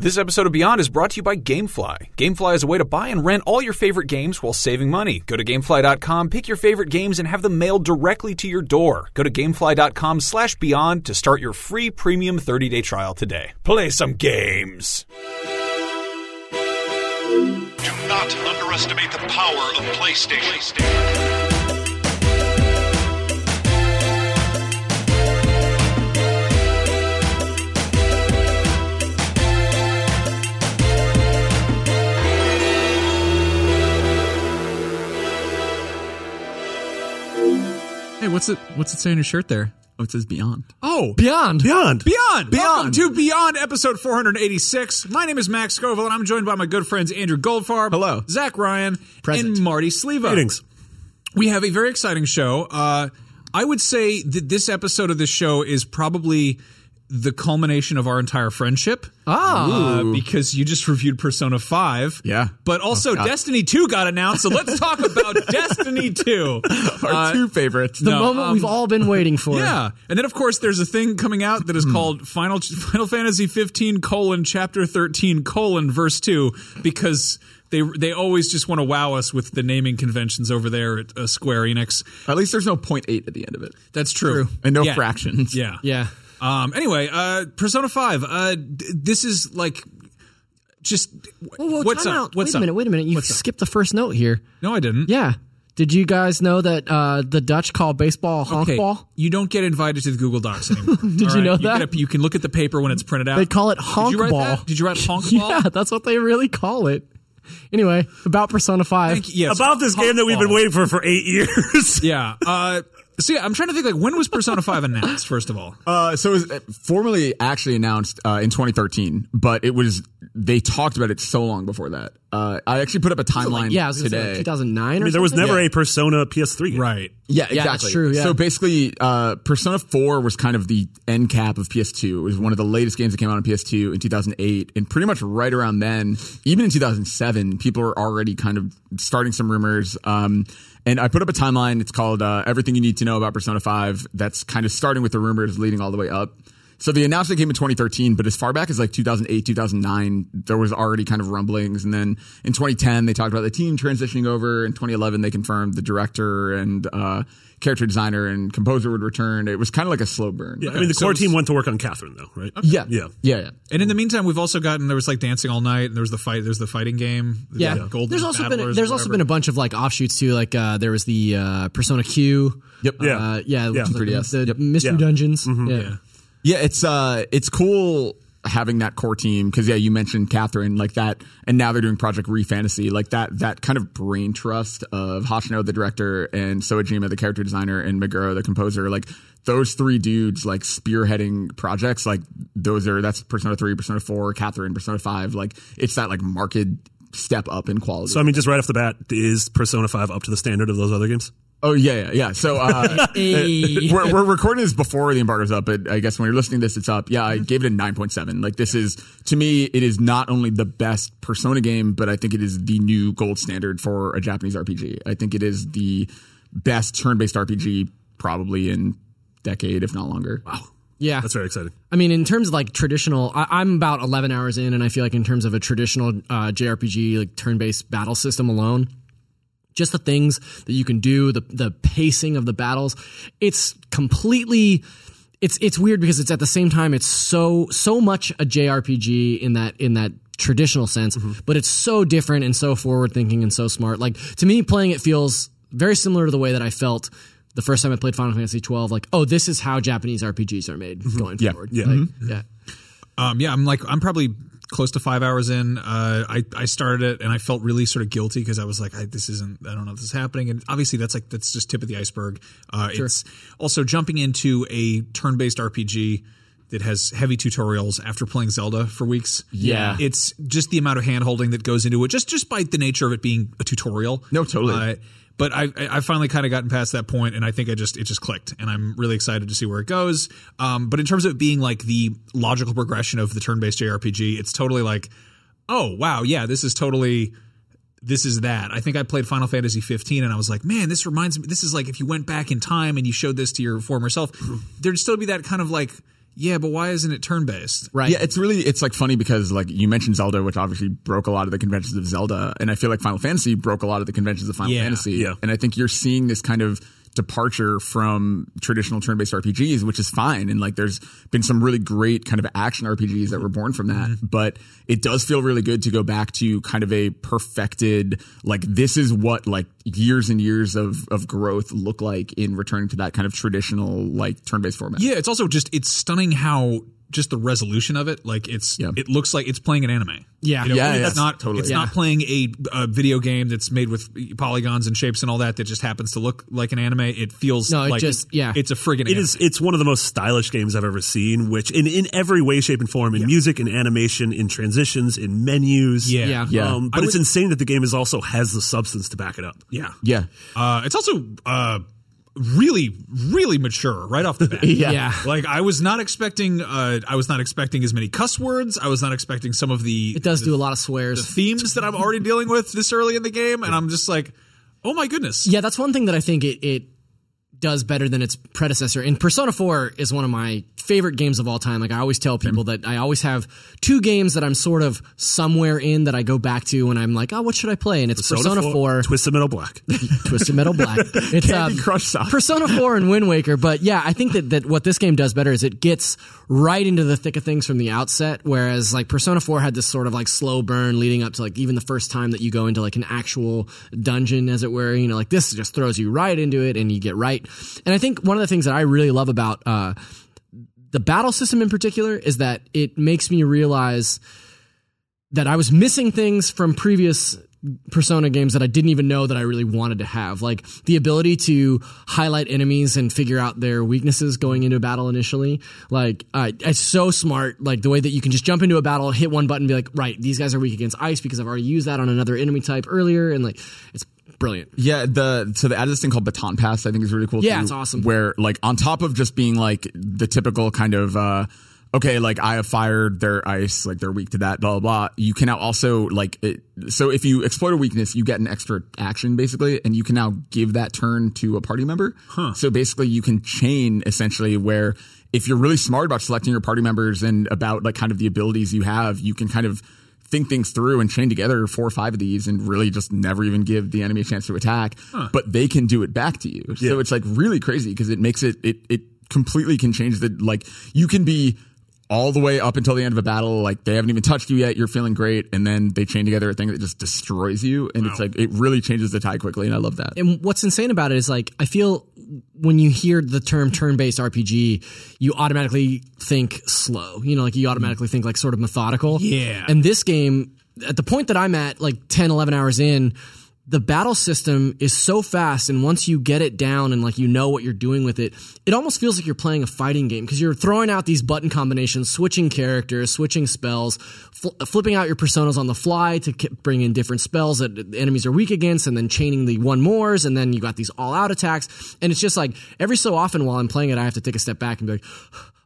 This episode of Beyond is brought to you by Gamefly. Gamefly is a way to buy and rent all your favorite games while saving money. Go to gamefly.com, pick your favorite games, and have them mailed directly to your door. Go to gamefly.com slash beyond to start your free premium 30-day trial today. Play some games. Do not underestimate the power of PlayStation. Hey, what's it? What's it say on your shirt there? Oh, it says Beyond. Oh, Beyond. Beyond. Beyond. Welcome Beyond. to Beyond episode 486. My name is Max Scoville, and I'm joined by my good friends Andrew Goldfarb. Hello. Zach Ryan. Present. And Marty Sliva. Greetings. We have a very exciting show. Uh, I would say that this episode of this show is probably the culmination of our entire friendship. Ah. Uh, because you just reviewed Persona 5. Yeah. But also Destiny 2 got announced, so let's talk about Destiny 2. Our Uh, two favorites. The No, moment um, we've all been waiting for. Yeah, and then of course there's a thing coming out that is called Final Final Fantasy 15 colon Chapter 13 colon verse two because they they always just want to wow us with the naming conventions over there at uh, Square Enix. At least there's no point eight at the end of it, That's true, and no Yeah. fractions. Yeah, Yeah. Um. Anyway, uh, Persona 5. Uh, d- this is like just Whoa, whoa, what's time up? out. What's wait a up? minute, wait a minute. You What's up? skipped the first note here. No, I didn't. Yeah. Did you guys know that uh, the Dutch call baseball Okay, honkball? you don't get invited to the Google Docs anymore. Did you know that? Get a, you can look at the paper when it's printed out. They call it Did you honkball. that? Did you write honkball? Yeah, that's what they really call it. Anyway, about Persona 5. Thank you. Yes, about this game that we've been waiting for for eight years. Yeah. Uh, so yeah, I'm trying to think like when was Persona 5 announced? First of all, Uh, so it was uh, formally actually announced uh, in 2013, but it was they talked about it so long before that. Uh, I actually put up a timeline yeah, I was gonna say today. like 2009 or I mean, there was something? never a Persona PS3 game. right? Yeah, exactly. Yeah, that's true, yeah. So basically, uh, Persona 4 was kind of the end cap of PS2. It was one of the latest games that came out on PS2 in 2008. And pretty much right around then, even in 2007, people were already kind of starting some rumors. Um, and I put up a timeline. It's called uh, Everything You Need to Know About Persona 5. That's kind of starting with the rumors leading all the way up. So the announcement came in 2013, but as far back as like 2008, 2009, there was already kind of rumblings. And then in 2010, they talked about the team transitioning over. In 2011, they confirmed the director and uh, character designer and composer would return. It was kind of like a slow burn. Yeah, I mean, the so core it's- team went to work on Catherine, though, right? Yeah. Yeah. Yeah. Yeah. And in the meantime, we've also gotten there was like Dancing All Night, and there was the fight. There's the fighting game. the, Yeah. uh, Golden there's also been Battlers, there's also been a bunch of like offshoots too. Like uh, there was the uh, Persona Q. Yep. Uh, Yeah. yeah. which Yeah. was like 3DS. The, the Yep. mystery Yeah. dungeons. Yeah. Yeah. Yeah, it's uh, it's cool having that core team because yeah, you mentioned Catherine like that, and now they're doing Project Re Fantasy like that. That kind of brain trust of Hoshino, the director, and Soejima, the character designer, and Meguro, the composer. Like those three dudes, like spearheading projects. Like those are that's Persona Three, Persona Four, Catherine, Persona Five. Like it's that like marked step up in quality. So, I mean, just right off the bat, is Persona 5 up to the standard of those other games? Oh yeah, yeah, yeah. So. uh Hey. we're, we're recording this before the embargo's up, but I guess when you're listening to this, it's up. Yeah, I gave it a 9.7. Like this is, to me, it is not only the best Persona game, but I think it is the new gold standard for a Japanese RPG. I think it is the best turn-based RPG probably in decade, if not longer. Wow. yeah. That's very exciting. I mean, in terms of like traditional, I, I'm about 11 hours in, and I feel like in terms of a traditional uh, JRPG, like turn-based battle system alone, just the things that you can do, the the pacing of the battles, it's completely. It's it's weird because it's at the same time it's so so much a JRPG in that in that traditional sense, mm-hmm. but it's so different and so forward thinking and so smart. Like to me, playing it feels very similar to the way that I felt the first time I played Final Fantasy twelve. Like, oh, this is how Japanese RPGs are made mm-hmm. going Yeah. forward. Yeah. Like, mm-hmm. yeah. Um, yeah, I'm like I'm probably close to five hours in. Uh, I I started it and I felt really sort of guilty because I was like, I, this isn't. I don't know if this is happening. And obviously, that's like that's just tip of the iceberg. Uh, It's also jumping into a turn-based RPG that has heavy tutorials after playing Zelda for weeks. Yeah. it's just the amount of hand holding that goes into it, just just by the nature of it being a tutorial. No, totally. Uh, but I, I finally kind of gotten past that point, and I think I just it just clicked, and I'm really excited to see where it goes. Um, but in terms of it being like the logical progression of the turn-based JRPG, it's totally like, oh wow, yeah, this is totally this is that. I think I played Final Fantasy 15 and I was like, man, this reminds me. This is like if you went back in time and you showed this to your former self, there'd still be that kind of like yeah, but why isn't it turn based? Right. Yeah, it's really it's like funny because like you mentioned Zelda, which obviously broke a lot of the conventions of Zelda, and I feel like Final Fantasy broke a lot of the conventions of Final Yeah, Fantasy. yeah. And I think you're seeing this kind of departure from traditional turn-based RPGs, which is fine. And like there's been some really great kind of action RPGs that were born from that. Mm-hmm. But it does feel really good to go back to kind of a perfected like this is what like years and years of of growth look like in returning to that kind of traditional like turn-based format. Yeah, it's also just it's stunning how just the resolution of it, like it's Yeah. it looks like it's playing an anime. Yeah. You know, Yeah, it's yeah, not totally. It's Yeah. not playing a, a video game that's made with polygons and shapes and all that that just happens to look like an anime. It feels No, it like just- yeah. it's a friggin' It anime. is. It's one of the most stylish games I've ever seen. Which, in in every way, shape, and form, in music, in animation, in transitions, in menus. Yeah. Yeah. Yeah. Um, but it's insane that the game is also has the substance to back it up. yeah. Yeah. Uh, it's also uh, really, really mature right off the bat. Yeah. Yeah. Like I was not expecting. Uh, I was not expecting as many cuss words. I was not expecting some of the It does do a lot of swears. themes that I'm already dealing with this early in the game, and I'm just like, oh my goodness. Yeah, that's one thing that I think it, it does better than its predecessor. And Persona 4 is one of my favorite games of all time. Like I always tell people that I always have two games that I'm sort of somewhere in that I go back to when I'm like, oh, what should I play? And it's Persona, 4, Twisted Metal Black. Twisted Metal Black. It's um, Crush Saga. Persona 4 and Wind Waker. But yeah, I think that, that what this game does better is it gets right into the thick of things from the outset. Whereas like Persona 4 had this sort of like slow burn leading up to like even the first time that you go into like an actual dungeon, as it were. You know, like this just throws you right into it and you get right. And I think one of the things that I really love about, uh, the battle system in particular is that it makes me realize that I was missing things from previous Persona games that I didn't even know that I really wanted to have. Like the ability to highlight enemies and figure out their weaknesses going into a battle initially. Like, uh, it's so smart. Like the way that you can just jump into a battle, hit one button, be like, right, these guys are weak against ice because I've already used that on another enemy type earlier. And like, it's brilliant. Yeah, the so they added this thing called Baton Pass. I think is really cool. Yeah, too, it's awesome. Where like on top of just being like the typical kind of uh okay, like I have fired their ice, like they're weak to that, blah blah blah. You can now also like it, so if you exploit a weakness, you get an extra action basically, and you can now give that turn to a party member. So basically, you can chain essentially where if you're really smart about selecting your party members and about like kind of the abilities you have, you can kind of think things through and chain together four or five of these and really just never even give the enemy a chance to attack. But they can do it back to you. So it's like really crazy because it makes it it it completely can change the like you can be all the way up until the end of a battle, like they haven't even touched you yet, you're feeling great, and then they chain together a thing that just destroys you. And it's like it really changes the tide quickly, and I love that. And what's insane about it is like I feel when you hear the term turn-based RPG, you automatically think slow. You know, like you automatically think like sort of methodical. Yeah. And this game, at the point that I'm at, like 10, 11 hours in, the battle system is so fast and once you get it down and like you know what you're doing with it it almost feels like you're playing a fighting game because you're throwing out these button combinations switching characters switching spells fl- flipping out your personas on the fly to k- bring in different spells that the enemies are weak against and then chaining the one mores and then you got these all out attacks. And it's just like every so often while i'm playing it i have to take a step back and be like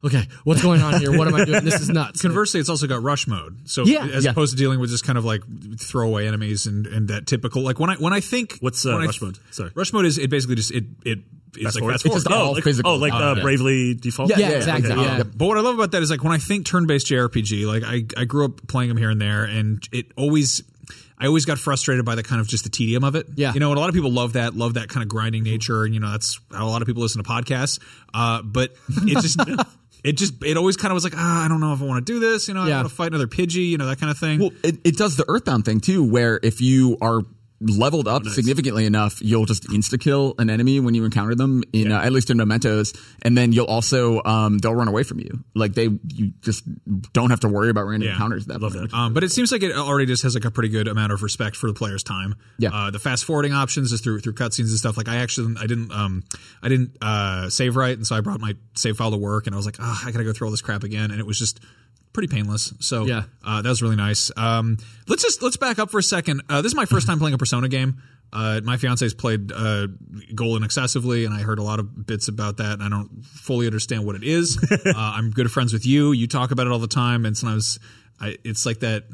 okay what's going on here what am i doing this is nuts Conversely, it's also got rush mode. So Yeah. as Yeah. opposed to dealing with just kind of like throwaway enemies and, and that typical like when I when I think What's, uh, when I- rush mode? Sorry. rush mode is it basically just it it it's Fast like forward? fast forward. just oh, all like, physical. oh, like uh, yeah. Bravely Default. yeah, exactly exactly. yeah. Yep. But what I love about that is like when I think turn-based JRPG, like I, I grew up playing them here and there, and it always, I always got frustrated by the kind of just the tedium of it. Yeah. you know, and a lot of people love that, love that kind of grinding nature, and you know that's how a lot of people listen to podcasts. Uh, but it just. It just it always kind of was like ah I don't know if I want to do this you know I Yeah. want to fight another Pidgey you know that kind of thing Well, it, it does the Earthbound thing too, where if you are leveled up significantly enough, you'll just insta kill an enemy when you encounter them in uh, at least in mementos, and then you'll also um, they'll run away from you. Like they, you just don't have to worry about random Yeah. encounters. At that Love point. that. Um, but it seems like it already just has like a pretty good amount of respect for the player's time. Yeah. Uh, the fast forwarding options is through through cutscenes and stuff. Like I actually I didn't um I didn't uh save right, and so I brought my save file to work, and I was like, ah, I gotta go through all this crap again, and it was just pretty painless. So Yeah. uh, that was really nice. Um, let's just let's back up for a second. Uh, this is my first time playing a Persona game. Uh, my fiance's played uh, Golden excessively, and I heard a lot of bits about that, and I don't fully understand what it is. uh, I'm good friends with you. You talk about it all the time, and sometimes I, it's like that.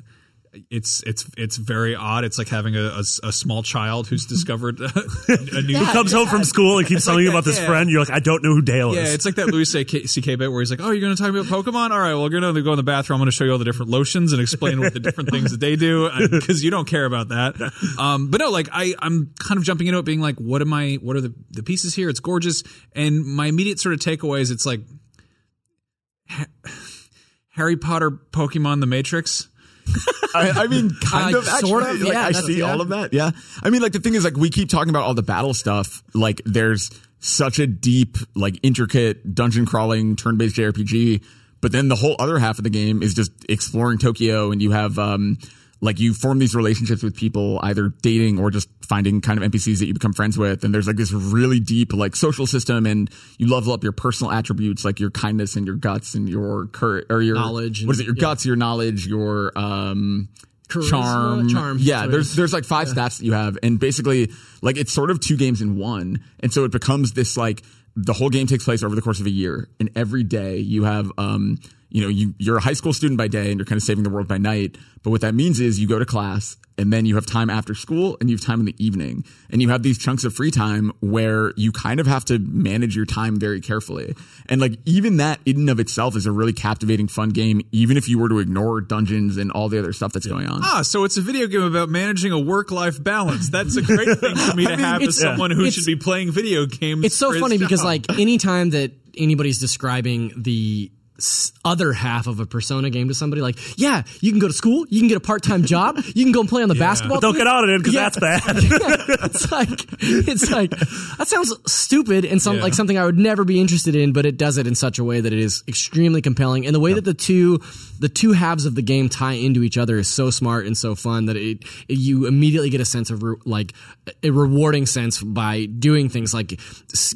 It's it's it's very odd. It's like having a a small child who's discovered a, a new. Who comes home from school and keeps telling you that, about this yeah. friend. You're like, I don't know who Dale Yeah, is. it's like that Louis C.K. C.K. bit where he's like, "Oh, you're going to talk about Pokemon? All right, well, we're going to go in the bathroom. I'm going to show you all the different lotions and explain what the different things that they do because you don't care about that." Um, but no, like I, I'm kind of jumping into it, being like, "What am I? What are the the pieces here? It's gorgeous." And my immediate sort of takeaway is, it's like Ha- Harry Potter, Pokemon, The Matrix. I, I mean, kind Uh, of, actually. sort of, Like, yeah, I see yeah. all of that. Yeah. I mean, like the thing is, like we keep talking about all the battle stuff. Like there's such a deep, like intricate dungeon crawling turn-based JRPG, but then the whole other half of the game is just exploring Tokyo, and you have um, like you form these relationships with people, either dating or just finding kind of NPCs that you become friends with. And there's like this really deep like social system, and you level up your personal attributes like your kindness and your guts and your courage or your Knowledge What is it? and- Your guts, your knowledge, your um Charisma, charm, charm. Yeah, Sorry. there's there's like five stats that you have, and basically like it's sort of two games in one, and so it becomes this like the whole game takes place over the course of a year, and every day you have um you know you you're a high school student by day, and you're kind of saving the world by night. But what that means is you go to class, and then you have time after school, and you have time in the evening, and you have these chunks of free time where you kind of have to manage your time very carefully, and like even that in and of itself is a really captivating, fun game, even if you were to ignore dungeons and all the other stuff that's going on. Ah, so it's a video game about managing a work-life balance. That's a great thing for me to have as someone who should be playing video games. It's so for his funny because job. like anytime that anybody's describing the s- other half of a persona game to somebody like yeah you can go to school you can get a part-time job you can go and play on the basketball team. don't team. get audited because Yeah. that's bad. it's like it's like that sounds stupid and some Yeah. like something I would never be interested in, but it does it in such a way that it is extremely compelling. And the way that the two the two halves of the game tie into each other is so smart and so fun that it, you immediately get a sense of re- like a rewarding sense by doing things like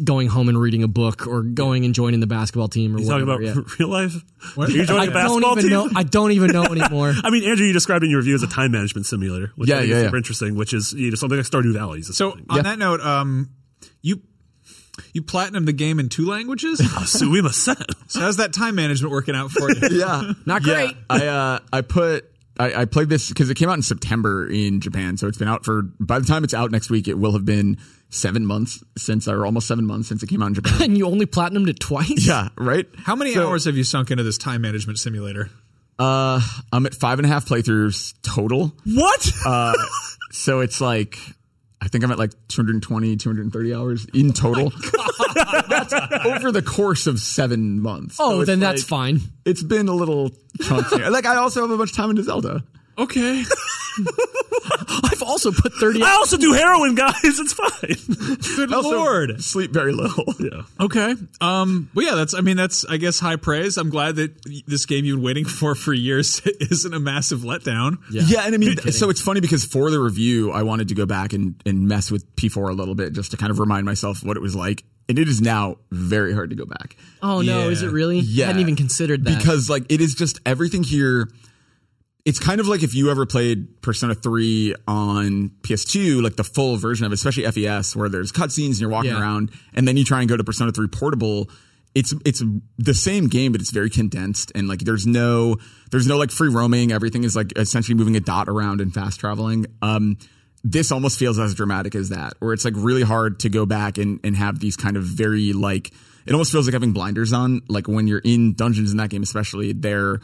going home and reading a book or going and joining the basketball team or talking whatever. about yeah. real life? Are you joining I a don't basketball even team? know. I don't even know anymore. I mean, Andrew, you described in your review as a time management simulator, which Yeah, I think yeah, is yeah. interesting, which is you know, something like Stardew Valley. is So essentially. on that note, um, you you platinum the game in two languages. Suima Sen. so how's that time management working out for you? yeah, Not Yeah. great. I uh, I put I, I played this because it came out in September in Japan, so it's been out for. By the time it's out next week, it will have been seven months since, or almost seven months since it came out in Japan. and you only platinumed it twice. yeah, right. How many So, hours have you sunk into this time management simulator? Uh, I'm at five and a half playthroughs total. What? Uh, so it's like. I think I'm at like 220, 230 hours in total. Oh that's over the course of seven months. Oh, it's then that's like- fine. It's been a little chunky. like I also have a bunch of time into Zelda. Okay, I've also put thirty. I also do heroin, guys. It's fine. good Also lord. sleep very little. yeah. Okay. Um. Well, yeah. That's. I mean, that's. I guess high praise. I'm glad that this game you've been waiting for for years isn't a massive letdown. Yeah. and I mean, so it's funny because for the review, I wanted to go back and, and mess with P4 a little bit just to kind of remind myself what it was like. And it is now very hard to go back. Oh no, Yeah. is it really? Yeah. I hadn't even considered that. Because like it is just everything here. It's kind of like if you ever played Persona 3 on PS2, like the full version of it, especially FES, where there's cutscenes and you're walking Yeah. around, and then you try and go to Persona 3 Portable. It's it's the same game, but it's very condensed, and like there's no there's no like free roaming. Everything is like essentially moving a dot around and fast traveling. Um, this almost feels as dramatic as that, where it's like really hard to go back and, and have these kind of very like it almost feels like having blinders on. Like when you're in dungeons in that game, especially, they're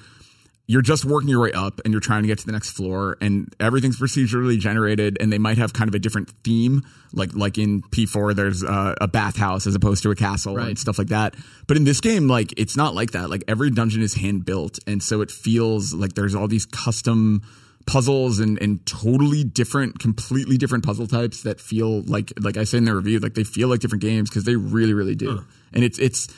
you're just working your way up and you're trying to get to the next floor and everything's procedurally generated and they might have kind of a different theme. Like like in P4 there's uh, a bathhouse as opposed to a castle Right. and stuff like that. But in this game like it's not like that. Like every dungeon is hand built and so it feels like there's all these custom puzzles and and totally different completely different puzzle types that feel like like I said in the review like they feel like different games because they really really do. And it's it's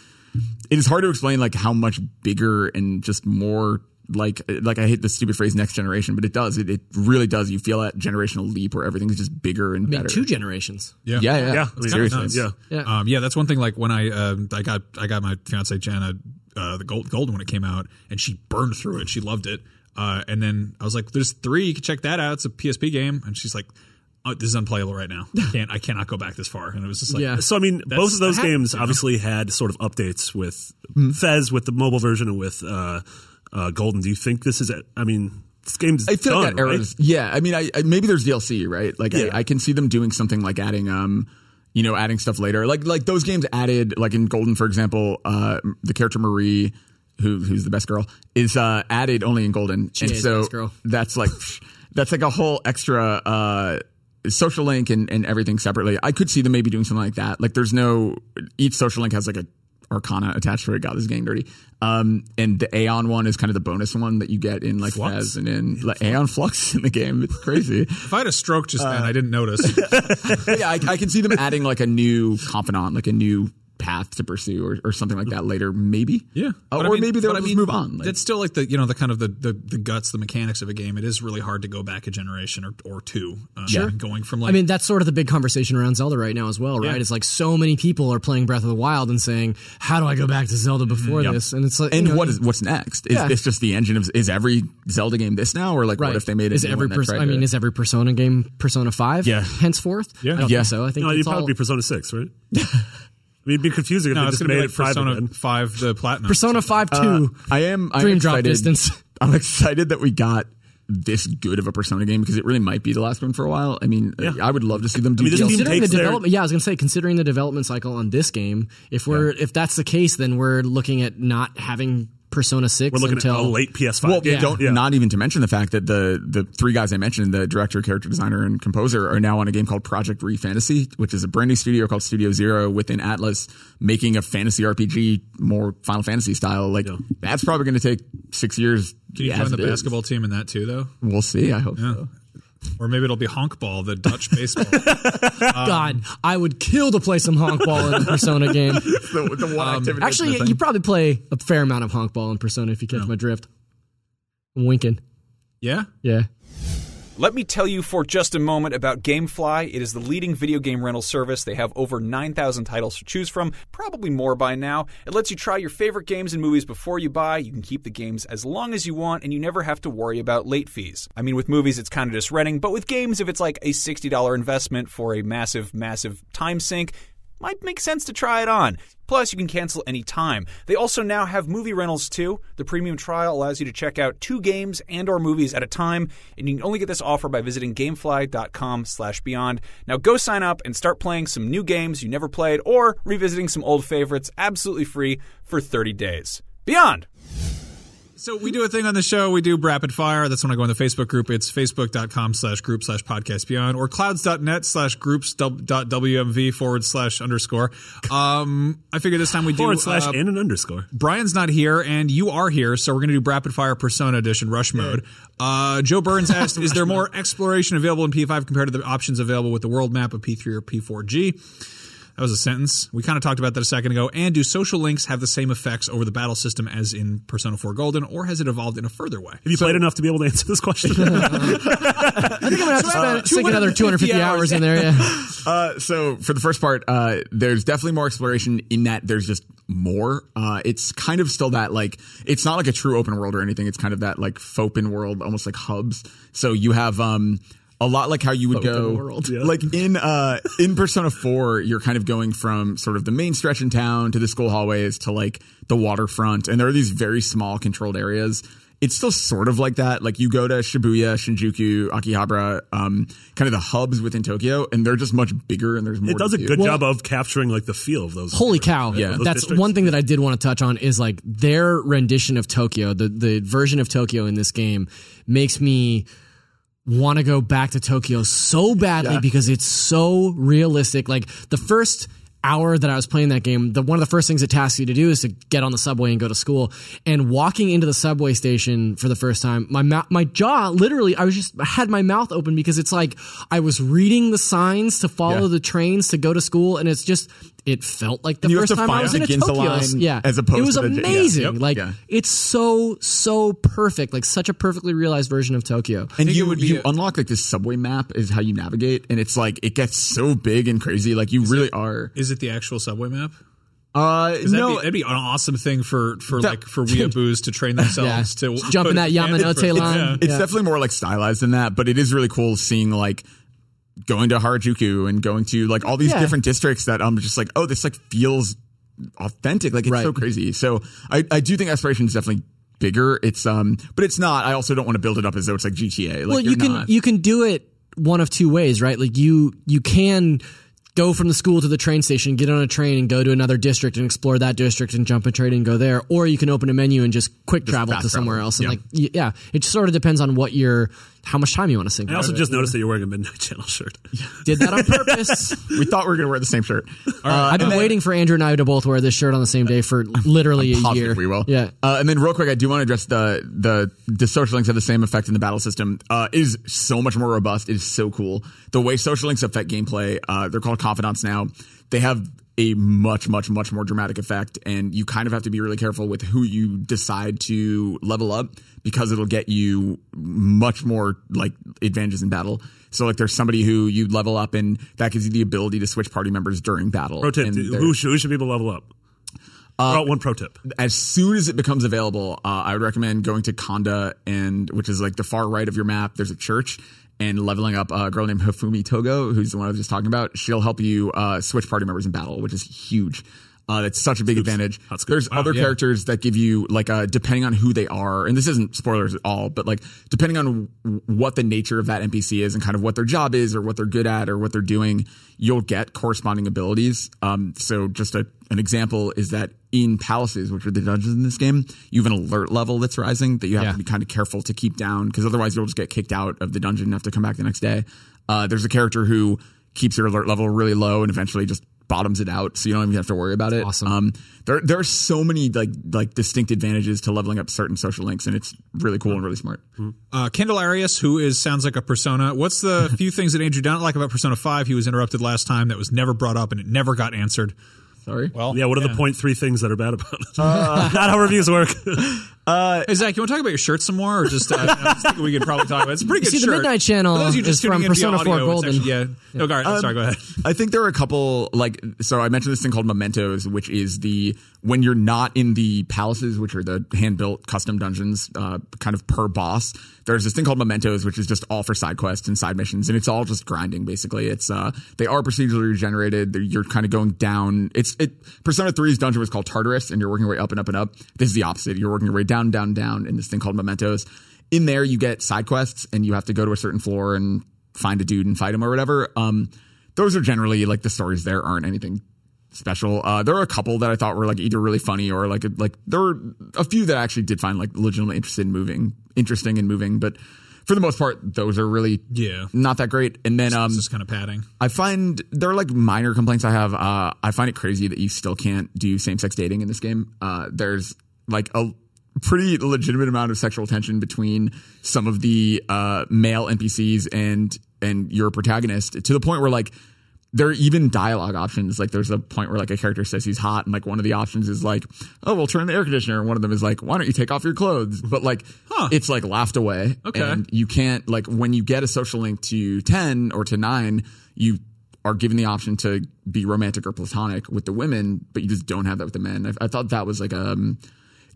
it is hard to explain like how much bigger and just more like like I hate the stupid phrase next generation, but it does. It, it really does. You feel that generational leap where everything's just bigger and I mean, better. two generations. yeah, yeah, Yeah. I mean, seriously. nuts. Yeah. Yeah. Um, yeah, that's one thing. Like when I um, I got I got my fiance Jana uh, the gold golden when it came out, and she burned through it. She loved it. Uh, and then I was like, "There's three. You can check that out. It's a PSP game." And she's like, oh, "This is unplayable right now. I can't. I cannot go back this far." And it was just like, Yeah. So I mean, both of those games obviously had sort of updates with FES with the mobile version and with uh, uh, Golden. Do you think this is? a- I mean, this game's I feel done, like that era right? is yeah. I mean, I, I maybe there's DLC, right? Like Yeah. I, I can see them doing something like adding um. You know, adding stuff later, like like those games added, like in Golden, for example, uh, the character Marie, who who's the best girl, is uh, added only in Golden, and is so best girl. that's like that's like a whole extra uh, social link and, and everything separately. I could see them maybe doing something like that. Like there's no each social link has like a arcana attached to it. God, this is getting dirty. Um, and the Aeon one is kind of the bonus one that you get in like Flux? FES and in like Aeon Flux in the game. It's crazy. If I had a stroke just Uh, then, I didn't notice. Yeah, I, I can see them adding like a new confidant, like a new path to pursue or, or something like that later, maybe. Yeah, Uh, But I or mean- maybe they'll but I mean, move on. Like, that's still like the you know the kind of the, the the guts, the mechanics of a game. It is really hard to go back a generation or or two. Uh, Sure. going from like I mean, that's sort of the big conversation around Zelda right now as well, right? Yeah. It's like so many people are playing Breath of the Wild and saying, "How do I go back to Zelda before Yep. this?" And it's like, and you know, what is what's next? Is Yeah. this just the engine of is every Zelda game this now, or like right? what if they made it? Is every pers- I mean, to- is every Persona game Persona Five? Yeah. henceforth. Yeah. I don't Yeah. think so. I think No, it's it'd probably be Persona Six, right? I mean, it'd be confusing if no, they just made be it Persona again. Five, the platinum. Persona Five uh, Two. I am I'm Dream drop excited- distance. I'm excited that we got this good of a Persona game because it really might be the last one for a while. I mean, Yeah. I would love to see them do I mean, this DLC. Considering the takes their- development, yeah, I was gonna say, considering the development cycle on this game, if we're if that's the case, then we're looking at not having Persona Six We're looking until at a late PS5. Well, game. don't Yeah. not even to mention the fact that the the three guys I mentioned, the director, character designer, and composer, are now on a game called Project Re Fantasy, which is a brand new studio called Studio Zero within Atlus, making a fantasy RPG more Final Fantasy style. Like that's probably going to take six years. Can you as join the it is. basketball team in that too, though? We'll see. I hope so. Or maybe it'll be honkball, the Dutch baseball. God, I would kill to play some honkball in a Persona game. The, the one um, activity. Actually, you probably play a fair amount of honkball in Persona if you catch my drift. I'm winking. yeah, Yeah. Let me tell you for just a moment about Gamefly. It is the leading video game rental service. They have over 9,000 titles to choose from, probably more by now. It lets you try your favorite games and movies before you buy. You can keep the games as long as you want, and you never have to worry about late fees. I mean, with movies, it's kind of just renting, but with games, if it's like a $60 investment for a massive, massive time sink, might make sense to try it on. Plus, you can cancel any time. They also now have movie rentals too. The premium trial allows you to check out two games and or movies at a time, and you can only get this offer by visiting gamefly.com/beyond. Now go sign up and start playing some new games you never played or revisiting some old favorites absolutely free for 30 days. Beyond. So we do a thing on the show. We do rapid fire. That's when I go in the Facebook group. It's facebook.com slash group slash podcast beyond or clouds.net slash groups dot WMV forward slash underscore. Um, I figure this time we do, Forward slash uh, and an underscore. Brian's not here and you are here, so we're going to do rapid fire Persona Edition Rush Mode. Uh, Joe Burns asked, "Is there more exploration available in P5 compared to the options available with the world map of P3 or P4G?" That was a sentence. We kind of talked about that a second ago. And do social links have the same effects over the battle system as in Persona 4 Golden, or has it evolved in a further way? Have you played enough to be able to answer this question? I think I'm gonna have to spend, sink another 250 hours in there. Yeah. Uh, so for the first part, uh, there's definitely more exploration in that there's just more. Uh, it's kind of still that like it's not like a true open world or anything. It's kind of that like open world, almost like hubs. So you have um a lot like how you would go world. Yeah. like in uh in Persona 4, you're kind of going from sort of the main stretch in town to the school hallways to like the waterfront, and there are these very small controlled areas. It's still sort of like that. Like you go to Shibuya, Shinjuku, Akihabara, um, kind of the hubs within Tokyo, and they're just much bigger and there's more. it does to a do. good Well- job of capturing like the feel of those. Holy cow! Yeah. that's districts. one thing that I did want to touch on is like their rendition of Tokyo, the the version of Tokyo in this game makes me want to go back to Tokyo so badly because it's so realistic. Like the first hour that I was playing that game, the one of the first things it tasks you to do is to get on the subway and go to school. And walking into the subway station for the first time, my mou- my jaw literally, I was just I had my mouth open because it's like I was reading the signs to follow Yeah. the trains to go to school, and it's just it felt like the And you have first to time I was the in a Ginza Tokyo. line yeah, as opposed it was to the- yeah. amazing. Yep. Like Yeah. it's so so perfect, like such a perfectly realized version of Tokyo. And you would be you a- unlock like this subway map is how you navigate, and it's like it gets so big and crazy. Like you really are. Is it the actual subway map? Uh, 'Cause That'd, no, be, that'd be an awesome thing for, for That- like for weeaboos to train Yeah, themselves to jump in that Yamanote line. Yeah. it's Yeah. definitely more like stylized than that, but it is really cool seeing like going to Harajuku and going to like all these Yeah. different districts that I'm just like, oh, this like feels authentic. Like it's Right. so crazy. So I, I do think exploration is definitely bigger. It's um, but it's not. I also don't want to build it up as though it's like GTA. Like, well, you're can not. you can do it one of two ways, right? Like you you can go from the school to the train station, get on a train and go to another district and explore that district and jump a train and go there, or you can open a menu and just quick travel to somewhere travel. else. And Yeah. like yeah, it sort of depends on what your how much time you want to sink. I also just noticed that you're wearing a Midnight Channel shirt. did that on purpose. we thought we were gonna wear the same shirt. Uh, I've been then- waiting for Andrew and I to both wear this shirt on the same day for literally a positive year. We will. Yeah. Uh, and then real quick, I do want to address the the the social links have the same effect in the battle system. Uh, it is so much more robust. It is so cool. The way social links affect gameplay. Uh, they're called confidants now. They have a much much much more dramatic effect, and you kind of have to be really careful with who you decide to level up because it'll get you much more like advantages in battle. So like there's somebody who you level up and that gives you the ability to switch party members during battle. Pro tip: And who should, who should people level up? oh, one pro tip. as soon as it becomes available, uh, I would recommend going to Kanda and which is like the far right of your map. There's a church and leveling up a girl named Hifumi Togo, who's the one I was just talking about. She'll help you uh, switch party members in battle, which is huge. Uh, that's such a big advantage. There's Wow, other yeah. characters that give you like uh, depending on who they are, and this isn't spoilers at all, but like depending on w- what the nature of that NPC is and kind of what their job is or what they're good at or what they're doing, you'll get corresponding abilities. Um, so just a, an example is that in palaces, which are the dungeons in this game, you have an alert level that's rising that you have Yeah. to be kind of careful to keep down because otherwise you'll just get kicked out of the dungeon and have to come back the next day. Uh, there's a character who keeps your alert level really low and eventually just bottoms it out, so you don't even have to worry about it. Awesome. Um, there there are so many like like distinct advantages to leveling up certain social links, and it's really cool and really smart. Uh, Kendall Arias, who is sounds like a persona. What's the few things that Andrew don't like about Persona Five? He was interrupted last time. That was never brought up, and it never got answered. Sorry. Well, Yeah, what are the point three things that are bad about it? Not how reviews work. Hey, Zach, you want to talk about your shirt some more, or just uh, I was thinking we could probably talk about it. It's a pretty good see, the. Midnight Channel For those of you just is from tuning in via Persona 4 audio, it's Golden. actually- yeah. No, Gar- I'm sorry. Go ahead. I think there are a couple like so I mentioned this thing called mementos, which is the when you're not in the palaces, which are the hand built custom dungeons, uh, kind of per boss. There's this thing called mementos, which is just all for side quests and side missions, and it's all just grinding. Basically, it's uh, they are procedurally generated. They're- You're kind of going down. It's it. Persona 3's dungeon was called Tartarus, and you're working your way up and up and up. This is the opposite. You're working your way down, down, down down in this thing called mementos. In there, you get side quests, and you have to go to a certain floor and find a dude and fight him or whatever. Um, those are generally like the stories there aren't anything special. Uh, there are a couple that I thought were like either really funny or like like there were a few that I actually did find like legitimately interested in moving, interesting and moving, but for the most part, those are really Yeah. not that great. And then um, It's just kind of padding. I find there are like minor complaints I have. Uh, I find it crazy that you still can't do same sex dating in this game. Uh, there's like a pretty legitimate amount of sexual tension between some of the uh, male NPCs and and your protagonist to the point where like there are even dialogue options. Like there's a point where like a character says he's hot, and like one of the options is like, "Oh, we'll turn the air conditioner," and one of them is like, "Why don't you take off your clothes?" But like, it's like laughed away. Okay. and you can't like when you get a social link to ten or to nine, you are given the option to be romantic or platonic with the women, but you just don't have that with the men. I, I thought that was like um.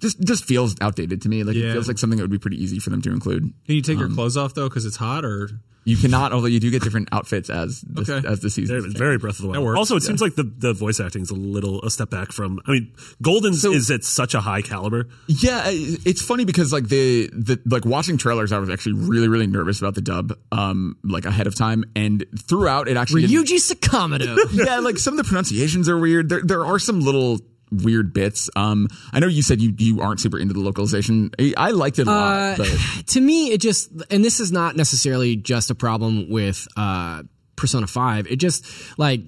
Just, just feels outdated to me. Like Yeah. it feels like something that would be pretty easy for them to include. Can you take Um, your clothes off though, because it's hot, or You cannot, although you do get different outfits as the, Okay. as the season. Very, very Breath of the Wild. Also, it seems like the, the voice acting is a little a step back from. I mean, Golden's So- is at such a high caliber. Yeah, it's funny because like the the like watching trailers, I was actually really really nervous about the dub, um, like ahead of time, and throughout it actually. didn't- Ryuji Sakamoto. yeah, like some of the pronunciations are weird. There there are some little weird bits. Um, I know you said you you aren't super into the localization. I, I liked it a lot, but to me, it just, and this is not necessarily just a problem with uh, Persona 5. It just, like,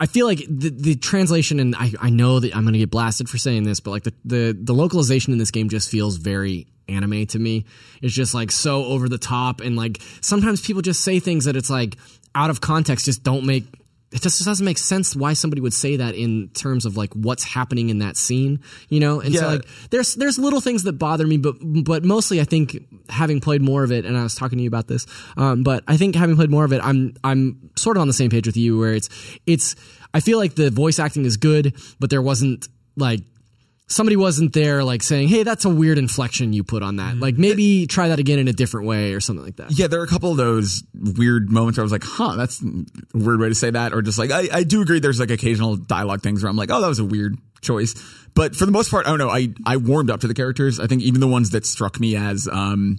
I feel like the, the translation, and I, I know that I'm going to get blasted for saying this, but like the, the, the localization in this game just feels very anime to me. It's just like so over the top, and like sometimes people just say things that it's like out of context, just don't make it just doesn't make sense why somebody would say that in terms of like what's happening in that scene, you know? And so like there's there's little things that bother me, but but mostly I think having played more of it, and I was talking to you about this, um, but I think having played more of it, I'm I'm sort of on the same page with you where it's it's I feel like the voice acting is good, but there wasn't like somebody wasn't there like saying, "Hey, that's a weird inflection you put on that." Like maybe try that again in a different way or something like that. yeah, there are a couple of those weird moments where I was like, huh, that's a weird way to say that, or just like I, I do agree. There's like occasional dialogue things where I'm like, oh, that was a weird choice. But for the most part, I don't know. I I warmed up to the characters. I think even the ones that struck me as um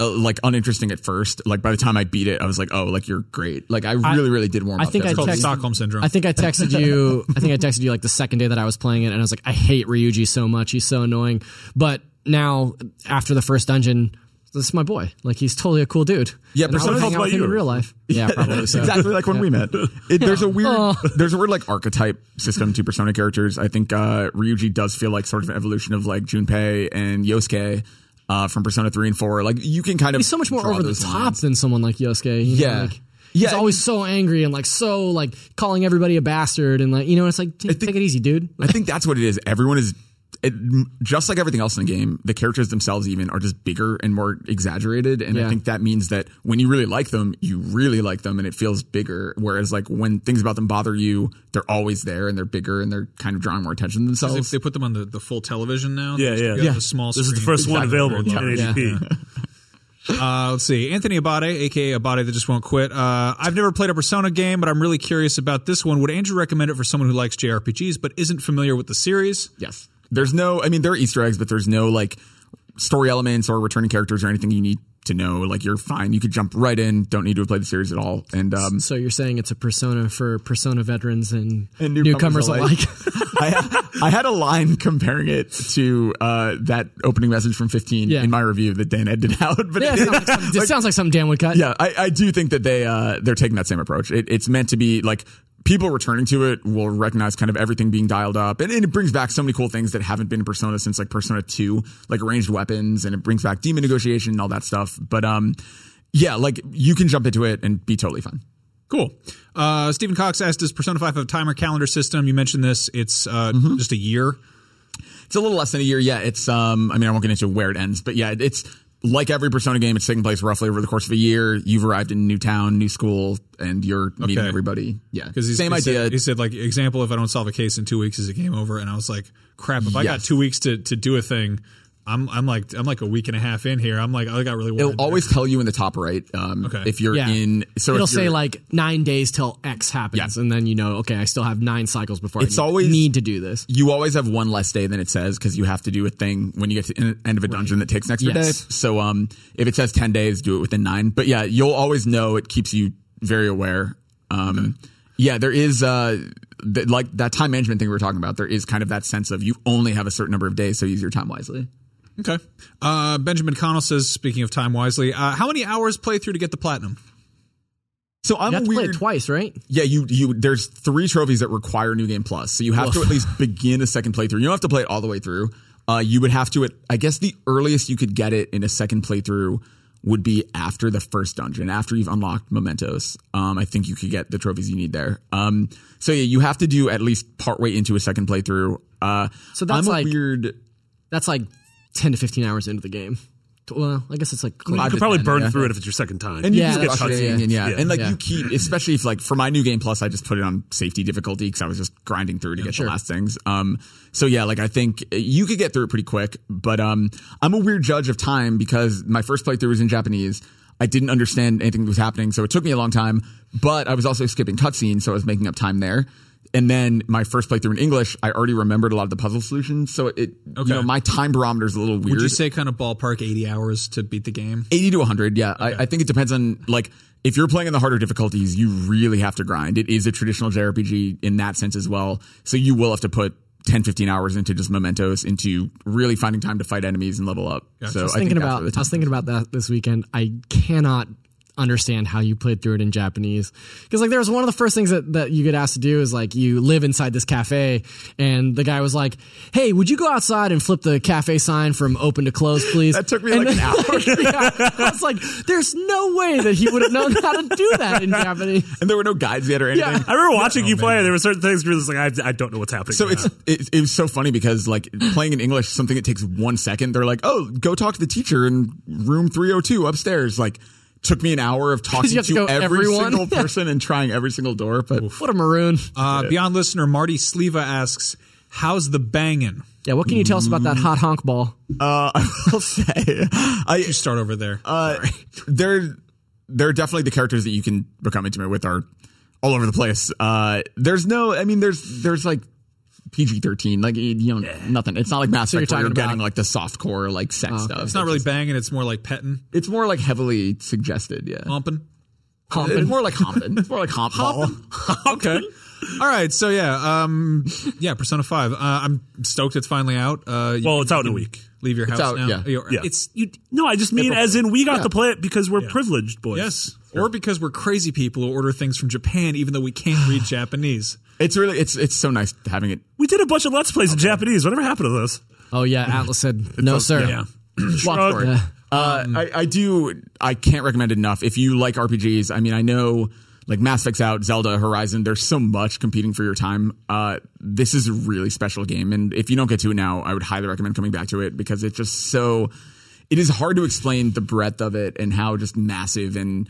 uh, like uninteresting at first, like by the time I beat it, I was like, oh, like you're great. Like I really, really did warm I up. think to I everything. Called text- Stockholm syndrome. I think I texted you. I think I texted you like the second day that I was playing it, and I was like, I hate Ryuji so much. He's so annoying. But now, after the first dungeon, this is my boy. Like he's totally a cool dude. Yeah, and Persona wanna hang feels out with about him in real life. Yeah, probably. So. exactly like when we met. It, there's a weird, Oh. there's a weird like archetype system to Persona characters. I think uh, Ryuji does feel like sort of an evolution of like Junpei and Yosuke uh, from Persona three and four. Like you can kind of He's so much more over the top lines. than someone like Yosuke. you know, Yeah. like, Yeah. He's always so angry and like so like calling everybody a bastard and like you know it's like take, take it easy, dude. I think that's what it is. Everyone is. It, just like everything else in the game, the characters themselves even are just bigger and more exaggerated, and I think that means that when you really like them, you really like them, and it feels bigger. Whereas, like when things about them bother you, they're always there and they're bigger and they're kind of drawing more attention to They, themselves. they put them on the, the full television now. Yeah, yeah. Yeah. The small This is the screen. first one available in Very top. 1080p. Uh, let's see. Anthony Abade, aka Abade that just won't quit. Uh, I've never played a Persona game, but I'm really curious about this one. Would Andrew recommend it for someone who likes JRPGs but isn't familiar with the series? Yes. There's no, I mean, there are Easter eggs, but there's no like story elements or returning characters or anything you need to know. Like you're fine. You could jump right in. Don't need to have played the series at all. And um, So you're saying it's a persona for persona veterans and, And newcomers, newcomers alike? I, I had a line comparing it to uh, that opening message from 15 Yeah. in my review that Dan edited out. But yeah, it sounds like, sounds like something Dan would cut. yeah, I, I do think that they uh, they're taking that same approach. It, it's meant to be like people returning to it will recognize kind of everything being dialed up, and, and it brings back so many cool things that haven't been in Persona since like Persona Two, like ranged weapons, and it brings back demon negotiation and all that stuff. But um, yeah, like you can jump into it and be totally fine. Cool. Uh, Stephen Cox asked, "Does Persona Five have a timer calendar system?" You mentioned this. It's uh, Mm-hmm. just a year. It's a little less than a year. Yeah, it's um. I mean, I won't get into where it ends, but yeah, it's like every Persona game. It's taking place roughly over the course of a year. You've arrived in a new town, new school, and you're meeting Okay. everybody. Yeah, Because same he idea. Said, he said, like, example, if I don't solve a case in two weeks, is a game over? And I was like, crap. If I got two weeks to, to do a thing, I'm I'm like I'm like a week and a half in here. I'm like I got really worried. It'll always tell you in the top right. Um, Okay. if you're Yeah. in, so It'll say like nine days till X happens, Yeah. and then you know, okay, I still have nine cycles before It's I need, always- need to do this. you always have one less day than it says because you have to do a thing when you get to the end of a dungeon that takes an extra Yes. day. So um, if it says ten days, do it within nine. But yeah, you'll always know. It keeps you very aware. Um, yeah, there is uh, th- like that time management thing we were talking about. There is kind of that sense of you only have a certain number of days, so use your time wisely. Okay. Uh, Benjamin Connell says, speaking of time wisely, uh, how many hours play through to get the platinum? So I'm You a have to play it twice, right? Yeah, you you there's three trophies that require New Game Plus, so you have to at least begin a second playthrough. You don't have to play it all the way through. Uh, you would have to. At, I guess the earliest you could get it in a second playthrough would be after the first dungeon, after you've unlocked mementos. Um, I think you could get the trophies you need there. Um, so yeah, you have to do at least partway into a second playthrough. Uh, So that's I'm a like- weird. That's like ten to fifteen hours into the game. Well, I guess it's like You could probably 10, burn yeah. through it if it's your second time. And you Yeah, can that's get true, cutscene, yeah. and yeah, Yeah. and like Yeah. you keep, especially if like for my new game plus, I just put it on safety difficulty because I was just grinding through to get sure. the last things. Um, so yeah, like I think you could get through it pretty quick, but um, I'm a weird judge of time because my first playthrough was in Japanese. I didn't understand anything that was happening, so it took me a long time. But I was also skipping cutscenes, so I was making up time there. And then my first playthrough in English, I already remembered a lot of the puzzle solutions, so it, Okay. you know, my time barometer is a little weird. Would you say kind of ballpark 80 hours to beat the game? 80 to 100 yeah I, I think it depends on like if you're playing in the harder difficulties you really have to grind it is a traditional jrpg in that sense as well so you will have to put 10 15 hours into just mementos into really finding time to fight enemies and level up so I was I thinking think about. where the I was thinking about that this weekend. I cannot understand how you played through it in Japanese because like there was one of the first things that, that you get asked to do is like you live inside this cafe and the guy was like hey would you go outside and flip the cafe sign from open to close please That took me And like an hour. yeah, I was like there's no way that he would have known how to do that in Japanese and there were no guides yet or anything Yeah. I remember watching oh, you play. and There were certain things where it's like I, I don't know what's happening. So right it's it, it was so funny because like playing in English, something that takes one second, they're like, "Oh, go talk to the teacher in room 302 upstairs." Like, took me an hour of talking to to, every everyone. single person and trying every single door. But what a maroon Uh, Beyond listener Marty Sliva asks, "How's the banging?" yeah what can you tell us about that hot honk ball uh, I will say, I You start over there. uh, they're they're definitely the characters that you can become intimate with are all over the place. Uh, there's no, I mean, there's there's like PG thirteen. Like you know, nothing. It's not like Mass you're where you're talking getting about- like the soft core like sex stuff. It's not really banging. It's more like petting, It's more like heavily suggested. Yeah, humping. it's more like homping. It's more like homp ball. Okay. All right. So yeah, um, yeah, Persona Five. Uh, I'm stoked it's finally out. Uh, you Well, it's out in a week. Leave your house out, now. yeah. You're- Yeah. It's you. No, I just mean as in we got Yeah. to play it because we're privileged boys. Yes. Or because we're crazy people who order things from Japan, even though we can't read Japanese. It's really it's it's so nice having it. We did a bunch of Let's Plays in Japanese. Whatever happened to those? Oh yeah, Atlus said no, sir. Yeah. Long Shrug. story. Yeah. Uh, I, I do. I can't recommend enough. If you like RPGs, I mean, I know like Mass Effect's out, Zelda, Horizon. There's so much competing for your time. Uh, this is a really special game, and if you don't get to it now, I would highly recommend coming back to it because it's just so. It is hard to explain the breadth of it and how just massive and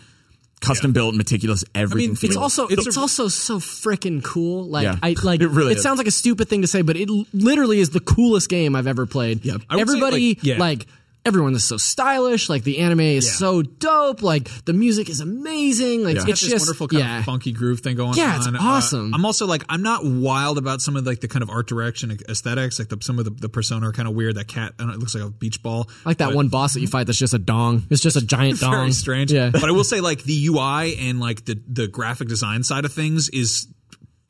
custom built, and meticulous everything. it's feels. Also It's it's, a- also so freaking cool. Like Yeah. I like It really is. sounds like a stupid thing to say, but it literally is the coolest game I've ever played. I would say, Everybody like, yeah. like everyone is so stylish. Like the anime is Yeah. so dope. Like the music is amazing. Like Yeah. it's this just wonderful kind yeah. of funky groove thing going Yeah, it's on. Uh, awesome. I'm also like I'm not wild about some of like the kind of art direction aesthetics, like the, some of the, the persona are kind of weird. That cat, I don't know, it looks like a beach ball. I like that But- one boss that you fight that's just a dong. It's just a giant dong. very strange. Yeah. but I will say like the UI and like the the graphic design side of things is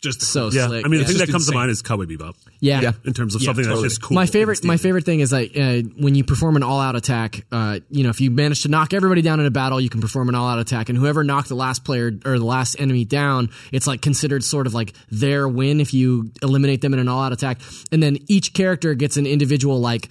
just So Yeah, slick. I mean, yeah. the thing that just comes to mind is Cowboy Bebop yeah. Yeah. in terms of Yeah, something totally. that's just cool. My favorite, my favorite thing is like uh, when you perform an all-out attack. Uh, you know, if you manage to knock everybody down in a battle, you can perform an all-out attack, and whoever knocked the last player or the last enemy down, it's like considered sort of like their win if you eliminate them in an all-out attack. And then each character gets an individual like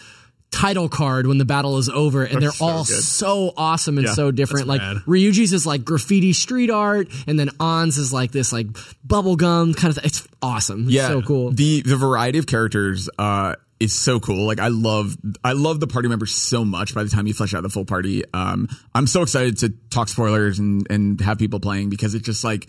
title card when the battle is over, and they're so all good. so awesome and Yeah, so different. Like. Ryuji's is like graffiti street art, and then Ann's is like this like bubblegum kind of. Th- it's awesome. It's so cool. The the variety of characters uh, is so cool. Like I love I love the party members so much. By the time you flesh out the full party, um, I'm so excited to talk spoilers and and have people playing because it's just like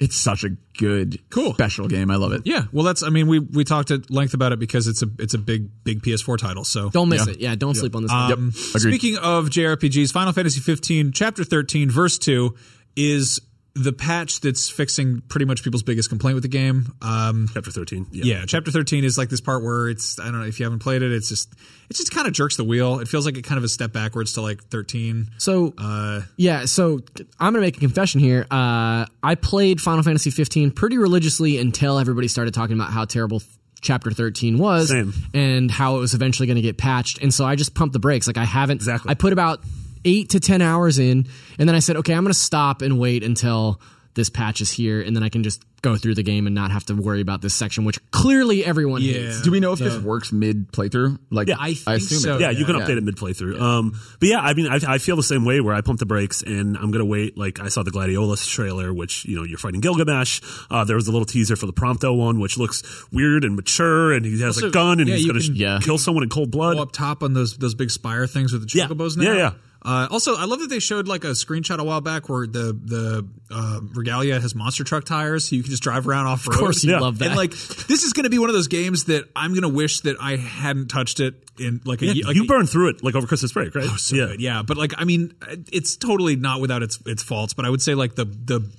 it's such a good Cool. special game. I love it. yeah. Well, that's I mean we we talked at length about it because it's a it's a big big PS4 title. So Don't miss Yeah. it. Yeah, don't sleep on this. Um, game. Agreed. Speaking of JRPGs, Final Fantasy 15, Chapter 13, Verse 2 is the patch that's fixing pretty much people's biggest complaint with the game. Um, Chapter thirteen. yeah, Chapter 13 is like this part where it's I don't know if you haven't played it, it's just it just kind of jerks the wheel. It feels like it kind of a step backwards to like 13. So Uh, yeah, so I'm gonna make a confession here. Uh, I played Final Fantasy 15 pretty religiously until everybody started talking about how terrible Chapter 13 was, Same. and how it was eventually going to get patched. And so I just pumped the brakes. Like I haven't. Exactly. I put about eight to ten hours in, and then I said, okay, I'm going to stop and wait until this patch is here, and then I can just go through the game and not have to worry about this section, which clearly everyone hates. Do we know if this works mid playthrough? Like Yeah. I think assume it so. does. Yeah, you can Yeah. update it mid playthrough. Um, but yeah, I mean, I, I feel the same way where I pump the brakes and I'm gonna wait. Like I saw the Gladiolus trailer, which you know you're fighting Gilgamesh. Uh, there was a little teaser for the Prompto one, which looks weird and mature, and he has Also, a gun and yeah, he's gonna can- sh- Yeah. kill someone in cold blood. go up top on those those big spire things with the Yeah. chocobos now. Yeah, yeah. Uh, also, I love that they showed like a screenshot a while back where the the uh, Regalia has monster truck tires, so you can just drive around off road. Of course, you Yeah. love that. And like, this is going to be one of those games that I'm going to wish that I hadn't touched it in like a Yeah, ye- like you a- burned through it like over Christmas break, right? Oh, so yeah. good. Yeah, but like I mean, it's totally not without its its faults. But I would say like the the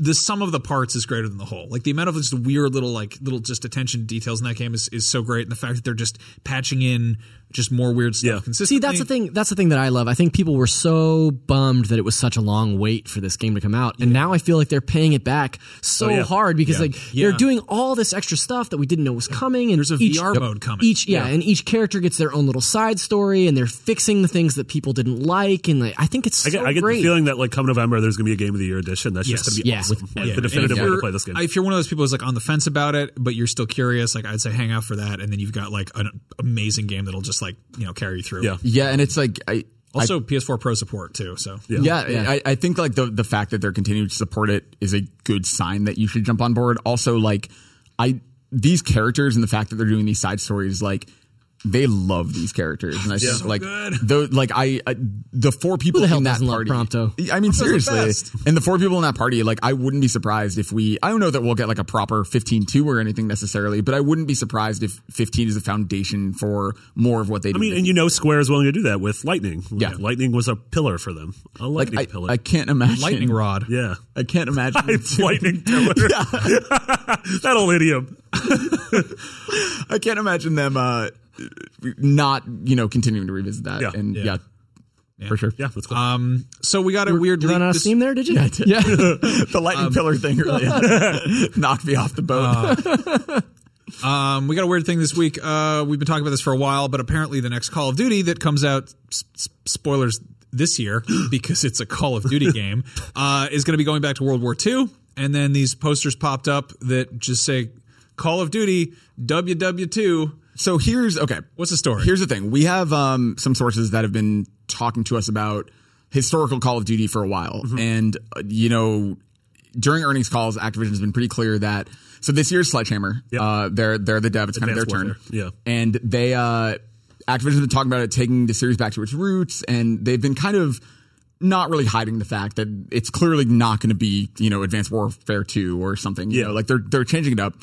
the sum of the parts is greater than the whole. Like the amount of just weird little like little just attention details in that game is, is so great, and the fact that they're just patching in just more weird stuff Yeah. consistently. See, that's the thing. That's the thing that I love. I think people were so bummed that it was such a long wait for this game to come out, and now I feel like they're paying it back so Oh, yeah. hard because Yeah. like Yeah. they're doing all this extra stuff that we didn't know was coming. And There's a each, VR mode coming. Each yeah, and each character gets their own little side story, and they're fixing the things that people didn't like, and like I think it's I get, so I get great. the feeling that like come November, there's gonna be a game of the year edition. That's Yes. just gonna be Yeah. awesome. Like, Yeah. the definitive And way to play this game. If you're one of those people who's like on the fence about it, but you're still curious, like I'd say hang out for that, and then you've got like an amazing game that'll just like you know carry you through. Yeah. Yeah, and it's like I Also, PS4 Pro support too. So Yeah. Yeah, I, I think like the the fact that they're continuing to support it is a good sign that you should jump on board. Also, like I these characters and the fact that they're doing these side stories, like they love these characters, and I think So like good. the like I, I the four people the hell in that party. Prompto? I mean, the seriously, best. and the four people in that party, like I wouldn't be surprised if we. I don't know that we'll get like a proper 15-2 or anything necessarily, but I wouldn't be surprised if 15 is the foundation for more of what they do. I mean, and you know, Square is willing to do that with Lightning. Yeah. Lightning was a pillar for them. A like lightning I, pillar. I can't imagine Lightning rod. yeah. I can't imagine. It's lightning pillar. that old idiom. I can't imagine them uh, not, you know, continuing to revisit that. Yeah. and Yeah. yeah, for sure. Yeah, let's go. Um, so we got a weird You run leak out of steam there, did you? Yeah. the lightning pillar thing really knocked me off the boat. Um, we got a weird thing this week. Uh, we've been talking about this for a while, but apparently the next Call of Duty that comes out, s- s- spoilers this year because it's a Call of Duty game, uh, is going to be going back to World War II. And then these posters popped up that just say Call of Duty WW2. So here's okay. What's the story? Here's the thing: we have um, some sources that have been talking to us about historical Call of Duty for a while, Mm-hmm. and uh, you know, during earnings calls, Activision has been pretty clear that. So this year's Sledgehammer, Yep. uh, they're they're the dev. It's kind of Advanced their turn. Yeah. and they uh, Activision's been talking about it, taking the series back to its roots, and they've been kind of not really hiding the fact that it's clearly not going to be you know Advanced Warfare two or something. You Yeah. know, like they're they're changing it up.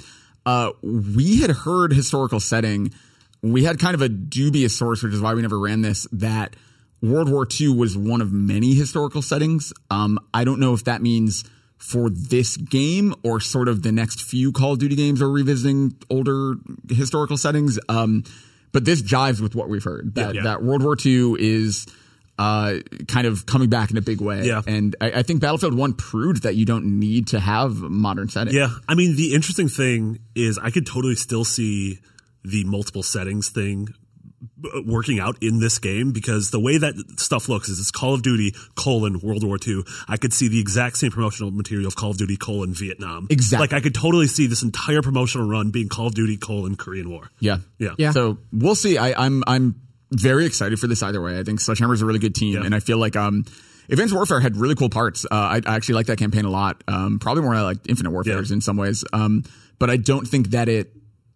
Uh, we had heard historical setting. We had kind of a dubious source, which is why we never ran this. That World War II was one of many historical settings. Um, I don't know if that means for this game or sort of the next few Call of Duty games are revisiting older historical settings. Um, but this jives with what we've heard that, Yeah. that World War II is uh, kind of coming back in a big way. Yeah. And I, I think Battlefield 1 proved that you don't need to have modern settings. Yeah, I mean, the interesting thing is I could totally still see the multiple settings thing working out in this game because the way that stuff looks is it's Call of Duty colon World War II. I could see the exact same promotional material of Call of Duty colon Vietnam. Exactly. Like I could totally see this entire promotional run being Call of Duty colon Korean War. Yeah. Yeah. Yeah. So we'll see. I, I'm I'm very excited for this either way. I think Sledgehammer is a really good team, Yeah. and I feel like um, Advanced Warfare had really cool parts. Uh, I, I actually like that campaign a lot. Um, probably more than I like Infinite Warfare's Yeah. in some ways. Um, but I don't think that it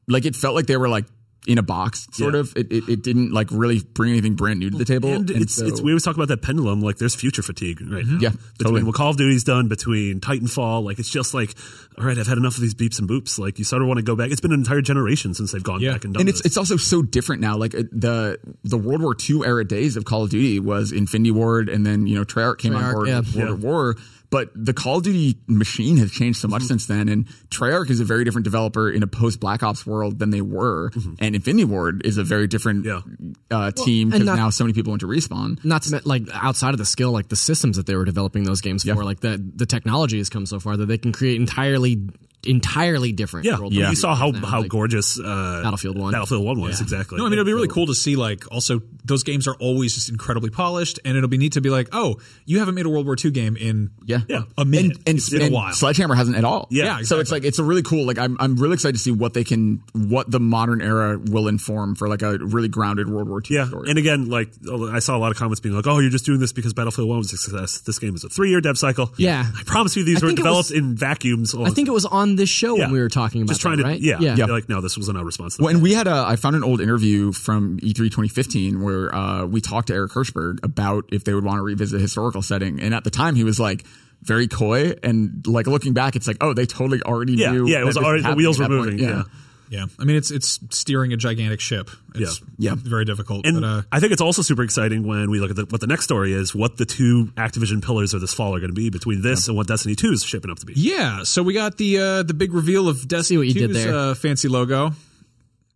like it felt like they were like in a box, sort Yeah. of. It, it it didn't like really bring anything brand new to the table. And it's, so- it's we always talk about that pendulum. Like there's future fatigue right now. Yeah, between totally. what Call of Duty's done, between Titanfall, like it's just like, all right, I've had enough of these beeps and boops. Like you sort of want to go back. It's been an entire generation since they've gone Yeah. back and done it. and it's this. it's also so different now. Like uh, the the World War II era days of Call of Duty was Infinity Ward, and then you know Treyarch came on board yeah. with World Yeah. at War. But the Call of Duty machine has changed so Mm-hmm. much since then, and Treyarch is a very different developer in a post Black Ops world than they were, and Infinity Ward is a very different Mm-hmm. Yeah. uh, team because not- now so many people went to respawn. Not to like outside of the skill, like the systems that they were developing those games for, like the the technology has come so far that they can create entirely entirely different. yeah, world Yeah. You saw how now, how like- gorgeous uh, Battlefield 1. Battlefield One was exactly. No, I mean it'll be really cool to see like also those games are always just incredibly polished, and it'll be neat to be like, oh, you haven't made a World War II game in Yeah, Yeah. a minute. and, and, it's been a while. Sledgehammer hasn't at all. Yeah. Yeah, So it's like it's a really cool. Like I'm I'm really excited to see what they can what the modern era will inform for like a really grounded World War II Yeah, story. and again, like I saw a lot of comments being like, "Oh, you're just doing this because Battlefield One was a success. This game is a three year dev cycle." Yeah. I promise you, these I were developed was- in vacuums. I think it was on this show Yeah. when we were talking about just trying that, to, right? yeah, yeah. They're like, no, this was not a response. To Well, and we had a, I found an old interview from E E3 2015 where uh, we talked to Eric Hirshberg about if they would want to revisit a historical setting. And at the time, he was like very coy. And like looking back, it's like, oh, they totally already Yeah, knew. yeah, it was already- the wheels were that point. moving, yeah. Yeah, I mean it's it's steering a gigantic ship. It's Yeah. Yeah. very difficult. And but, uh, I think it's also super exciting when we look at the, what the next story is, what the two Activision pillars of this fall are going to be between this and what Destiny 2 is shaping up to be. Yeah, so we got the uh, the big reveal of Destiny what you did there. uh, fancy logo.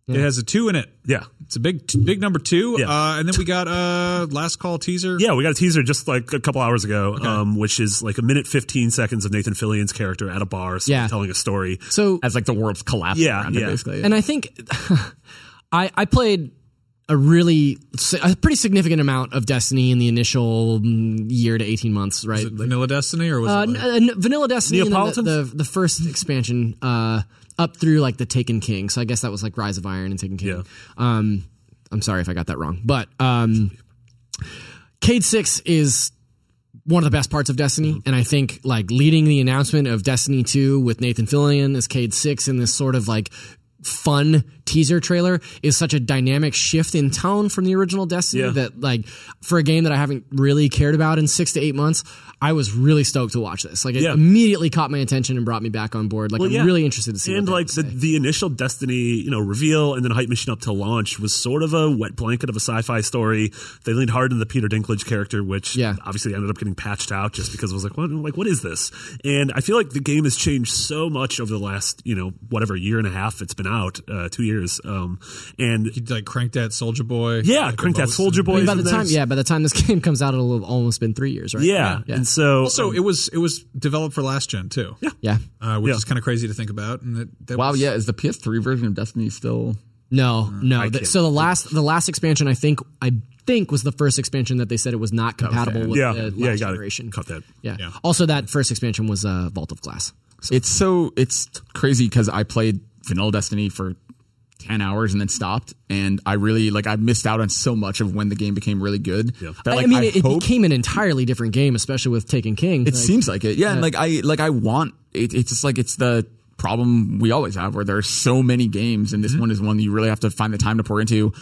It has a two in it. Yeah. It's a big big number two. Yeah. Uh, and then we got uh, last call teaser. Yeah, we got a teaser just like a couple hours ago, um, which is like a minute 15 seconds of Nathan Fillion's character at a bar sort Yeah. telling a story. So As like the world's collapsing Yeah, around it, yeah. basically. and I think I I played a really a pretty significant amount of Destiny in the initial mm, year to eighteen months, right? Vanilla Destiny or was Uh, it like, n- uh, Vanilla Destiny, the, the the first expansion uh, up through like the Taken King. So I guess that was like Rise of Iron and Taken King. Yeah. Um, I'm sorry if I got that wrong, but um, Cayde Six is one of the best parts of Destiny, and I think like leading the announcement of Destiny Two with Nathan Fillion as Cayde Six in this sort of like fun teaser trailer is such a dynamic shift in tone from the original Destiny Yeah. that like for a game that I haven't really cared about in six to eight months, I was really stoked to watch this. Like it Yeah. immediately caught my attention and brought me back on board. Like Well, I'm really interested to see. and like the, the initial Destiny, you know, reveal and then hype mission up to launch was sort of a wet blanket of a sci-fi story. They leaned hard into the Peter Dinklage character, which Yeah. obviously ended up getting patched out just because it was like, what, like what is this? And I feel like the game has changed so much over the last, you know, whatever year and a half it's been out, uh, two years. Um, and He like cranked that Soldier Boy. yeah, like, crank that most- Soldier I Boy. mean, by the time, yeah, by the time this game comes out, it'll have almost been three years, right? yeah, yeah. and so Also, um, it was it was developed for last gen too. Yeah, yeah. uh, which Yeah. is kind of crazy to think about. And that, that Wow, was, yeah, is the PS3 version of Destiny still? No, no. The- so the last the last expansion, I think, I think was the first expansion that they said it was not compatible with yeah, the last yeah, generation. to cut that. Yeah. Yeah. Also, that first expansion was uh, Vault of Glass. It's so it's crazy because I played Vanilla Destiny for ten hours and then stopped, and I really like I missed out on so much of when the game became really good. Yeah. That, I- like, I mean, it, it hope- became an entirely different game, especially with Taken King. It Like, seems like it, yeah, And like I like I want it, it's just like it's the problem we always have where there's so many games, and this Mm-hmm. one is one that you really have to find the time to pour into.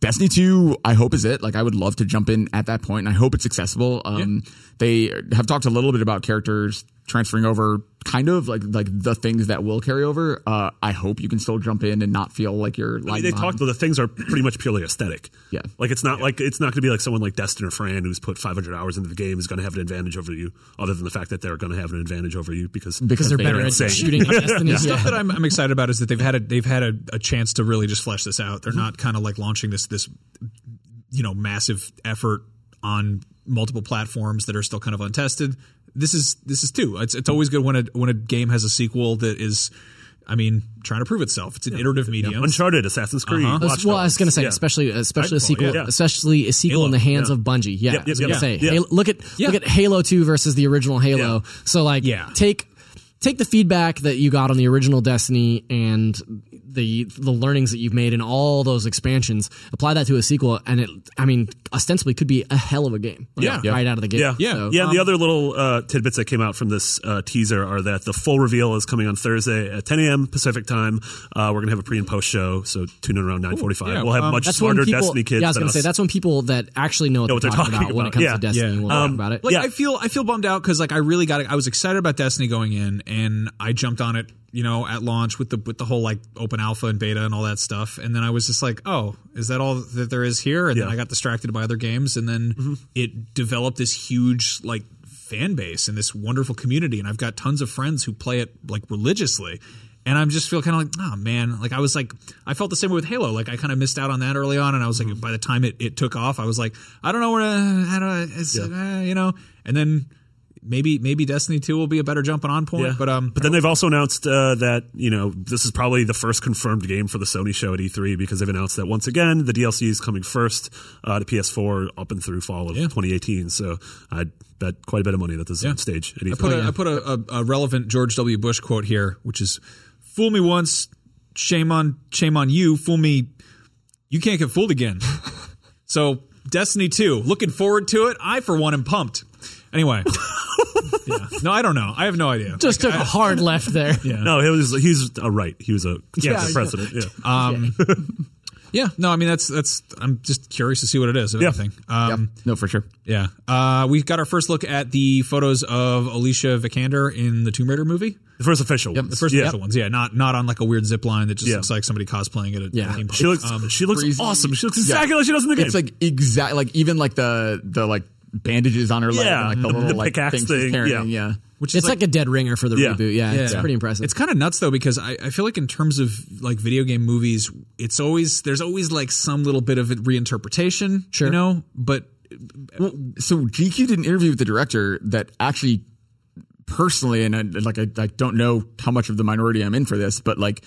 Destiny 2, I hope is it. Like I would love to jump in at that point, and I hope it's accessible. Um, They have talked a little bit about characters transferring over, kind of like like the things that will carry over. Uh, I hope you can still jump in and not feel like you're. I mean, they behind. talked. The things are pretty much purely aesthetic. Yeah. like it's not like it's not going to be like someone like Destin or Fran who's put 500 hours into the game is going to have an advantage over you, other than the fact that they're going to have an advantage over you because because they're better at shooting at Destiny. stuff Yeah. that I'm, I'm excited about is that they've had a they've had a, a chance to really just flesh this out. They're not kind of like launching this this you know massive effort on multiple platforms that are still kind of untested. This is this is too. It's it's always good when a when a game has a sequel that is, I mean, trying to prove itself. It's an iterative medium. Uncharted, Assassin's Creed. Uh-huh. Watch well, I was going to say, Yeah. especially especially a sequel, yeah. especially a sequel Halo, in the hands yeah. of Bungie. Yeah, Yep, I was yep, going to yep. say, Yeah. Halo, look at Yeah. look at Halo Two versus the original Halo. Yeah. So like, Yeah. take take the feedback that you got on the original Destiny and the the learnings that you've made in all those expansions, apply that to a sequel, and it, I mean, ostensibly could be a hell of a game. Like, Yeah. right out of the gate. Yeah, Yeah. So, yeah. and the um, other little uh, tidbits that came out from this uh, teaser are that the full reveal is coming on Thursday at 10 a.m. Pacific time. Uh, we're gonna have a pre and post show, so tune in around 9:45. yeah, we'll have um, much that's when smarter people. Destiny kids. yeah, I was going to say us. that's when people that actually know what, know they're, they're talking, talking about, when it comes Yeah. to Destiny. Yeah. We'll Um, talk about it. Like Yeah. I feel I feel bummed out because like I really got I was excited about Destiny going in and I jumped on it you know at launch with the with the whole like open alpha and beta and all that stuff. And then I was just like oh is that all that there is here? And then I got distracted by other games. And then it developed this huge like fan base and this wonderful community. And I've got tons of friends who play it like religiously. And I'm just feel kind of like, oh man, like I was like, I felt the same way with Halo. Like I kind of missed out on that early on, and I was like, by the time it, it took off, I was like, I don't know where to, how to, it's, uh, you know. And then maybe maybe Destiny Two will be a better jumping on point. Yeah. But um, but then they've also announced uh, that you know this is probably the first confirmed game for the Sony show at E3 because they've announced that once again the DLC is coming first uh, to PS4 up and through fall of 2018. So I bet quite a bit of money that this is on stage at E I E3. put a, I put a, a, a relevant George W. Bush quote here, which is, "Fool me once, shame on shame on you. Fool me, you can't get fooled again." so Destiny Two, looking forward to it. I for one am pumped. Anyway, yeah. no, I don't know. I have no idea. Just took a hard left there. Yeah. no, he was he's a right. He was a Yes. the president. Yeah. Um, yeah, no, I mean that's that's. I'm just curious to see what it is. If Yeah. anything. Um, no, for sure. Yeah, uh, we got our first look at the photos of Alicia Vikander in the Tomb Raider movie. the first official. The first yeah. official ones, yeah, not not on like a weird zip line that just Yeah. looks like somebody cosplaying at a Yeah. theme park. She looks Um, she looks crazy. awesome. She looks Yeah. exactly like she does in the game. It's like exact, like even like the the like bandages on her leg, Yeah, and, like the, the- little the like pickaxe things she's thing, carrying, yeah. yeah. which is It's like, a dead ringer for the Yeah. reboot. Yeah, it's Yeah. pretty impressive. It's kind of nuts though because I, I feel like in terms of like video game movies, it's always there's always like some little bit of reinterpretation, Sure. you know. But so GQ did an interview with the director that actually personally and I, like I, I don't know how much of the minority I'm in for this but like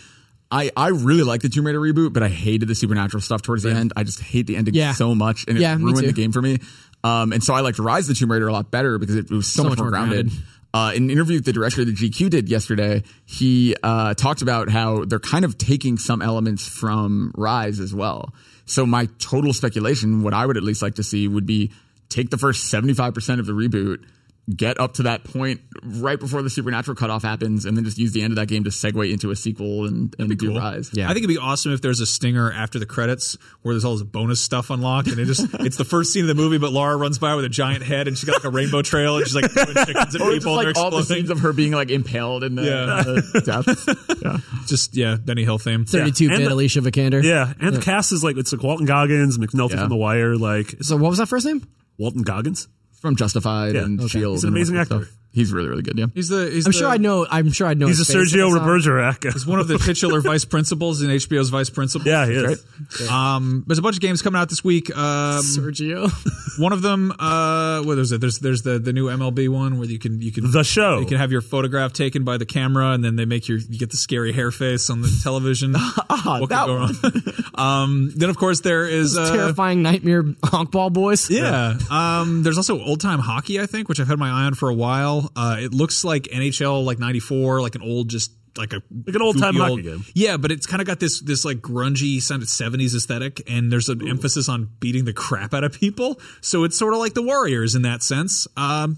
I, I really like the Tomb Raider reboot but I hated the supernatural stuff towards the end I just hate the ending Yeah. so much and it Yeah, ruined the game for me um, and so I liked Rise of the Tomb Raider a lot better because it, was so, much, more grounded, Uh, in an interview with the director that GQ did yesterday, he uh, talked about how they're kind of taking some elements from Rise as well. So my total speculation, what I would at least like to see would be take the first 75% of the reboot, get up to that point right before the supernatural cutoff happens, and then just use the end of that game to segue into a sequel and, and do Rise. Yeah. I think it'd be awesome if there's a stinger after the credits where there's all this bonus stuff unlocked, and it just it's the first scene of the movie, but Lara runs by with a giant head, and she's got like a rainbow trail, and she's like throwing chickens at Or people, just and they're like all the scenes of her being like impaled in the, Yeah. the deaths. Yeah. just yeah, Benny Hill theme. 32 And bit the- Alicia Vikander. Yeah, and the cast is like it's like Walton Goggins, McNulty Yeah. from The Wire, like So what was that first name? Walton Goggins. From Justified Yeah. and Okay. Shield. He's an amazing actor. stuff. He's really, really good. Yeah. He's the he's I'm the, sure I know. I'm sure I know. He's a his face if I Sergio saw He's one of the titular vice principals in HBO's Vice Principals. Yeah, he is. Um, there's a bunch of games coming out this week. Um, Sergio. one of them, uh, what is it? There's there's the the new MLB one where you can you can The show. you can have your photograph taken by the camera, and then they make your you get the scary hair face on the television. what could go wrong? um, then of course there is uh, Terrifying nightmare honkball boys. Yeah. Um, there's also old time hockey, I think, which I've had my eye on for a while. Uh, it looks like NHL, like '94, like an old, just like a Like an old-time hockey game. Yeah, but it's kind of got this this like grungy sound '70s aesthetic, and there's an emphasis on beating the crap out of people. So it's sort of like the Warriors in that sense. Um,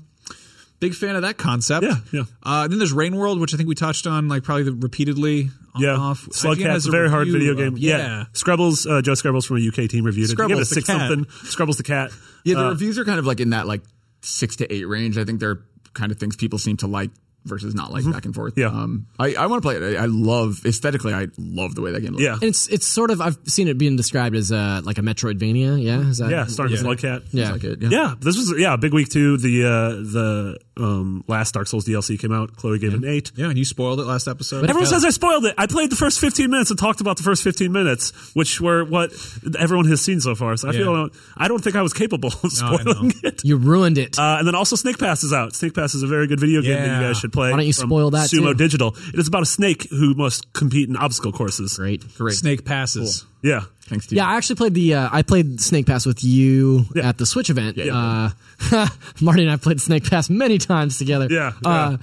big fan of that concept. Yeah, yeah. Uh, then there's Rain World, which I think we touched on like probably the, repeatedly. On Yeah, and off. IGN Slugcat's has a very hard video of- game. yeah. yeah, Skrebels, uh, Joe Skrebels from a UK team reviewed it. He it a Scrubbles the six cat. something. Scrubbles the cat. Yeah, the Uh, reviews are kind of like in that like six to eight range. I think they're kind of things people seem to like versus not like back and forth. Yeah. Um, I, I want to play it. I, I love aesthetically. I love the way that game looks. Yeah, And it's it's sort of I've seen it being described as uh, like a Metroidvania. Yeah. Is that, yeah, starting with Slugcat. Yeah. Like it, Yeah, this was yeah a big week too. The uh, the um, last Dark Souls DLC came out. Chloe gave it an eight. Yeah, and you spoiled it last episode. Everyone says I spoiled it. I played the first 15 minutes and talked about the first 15 minutes, which were what everyone has seen so far. So I Yeah. feel I don't think I was capable of spoiling know. it. You ruined it. Uh, and then also Snake Pass is out. Snake Pass is a very good video game that you guys should play. Why don't you from spoil that, Sumo too? Digital. It is about a snake who must compete in obstacle courses. Great. Great. Snake passes. Yeah. Thanks to Yeah, I actually played the uh, I played Snake Pass with you Yeah. at the Switch event. Uh, Marty and I played Snake Pass many times together. Yeah, Uh,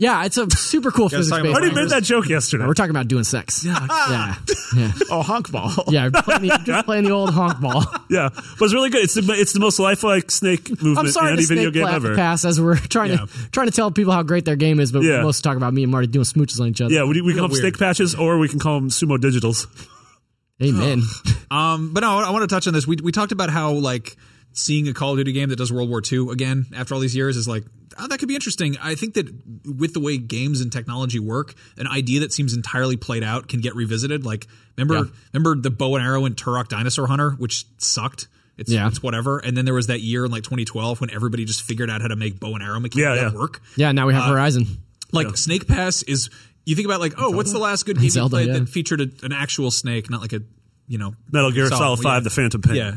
yeah, it's a super cool physics talk I already made that joke yesterday. We're talking about doing sex. Yeah, yeah, yeah. Oh, honk ball. yeah playing the, just playing the old honk ball. yeah, but it's really good. It's the it's the most lifelike snake movement I'm sorry in any video snake game ever. pass as we're trying Yeah. to trying to tell people how great their game is, but Yeah. we're most talking about me and Marty doing smooches on each other. Yeah, we, we call them weird. snake patches, or we can call them sumo digitals. Amen. Um, but no, I want to touch on this. We we talked about how like seeing a Call of Duty game that does World War II again after all these years is like oh, that could be interesting. I think that with the way games and technology work, an idea that seems entirely played out can get revisited. Like remember remember the bow and arrow in Turok Dinosaur Hunter, which sucked. It's, Yeah. it's whatever. And then there was that year in like 2012 when everybody just figured out how to make bow and arrow mechanics Yeah, yeah. work. Yeah, now we have uh, Horizon. Like Snake Pass is you think about like oh what's the last good game you played yeah. that featured a, an actual snake, not like a you know Metal Gear Solid yeah. Five: The Phantom Pain. Yeah.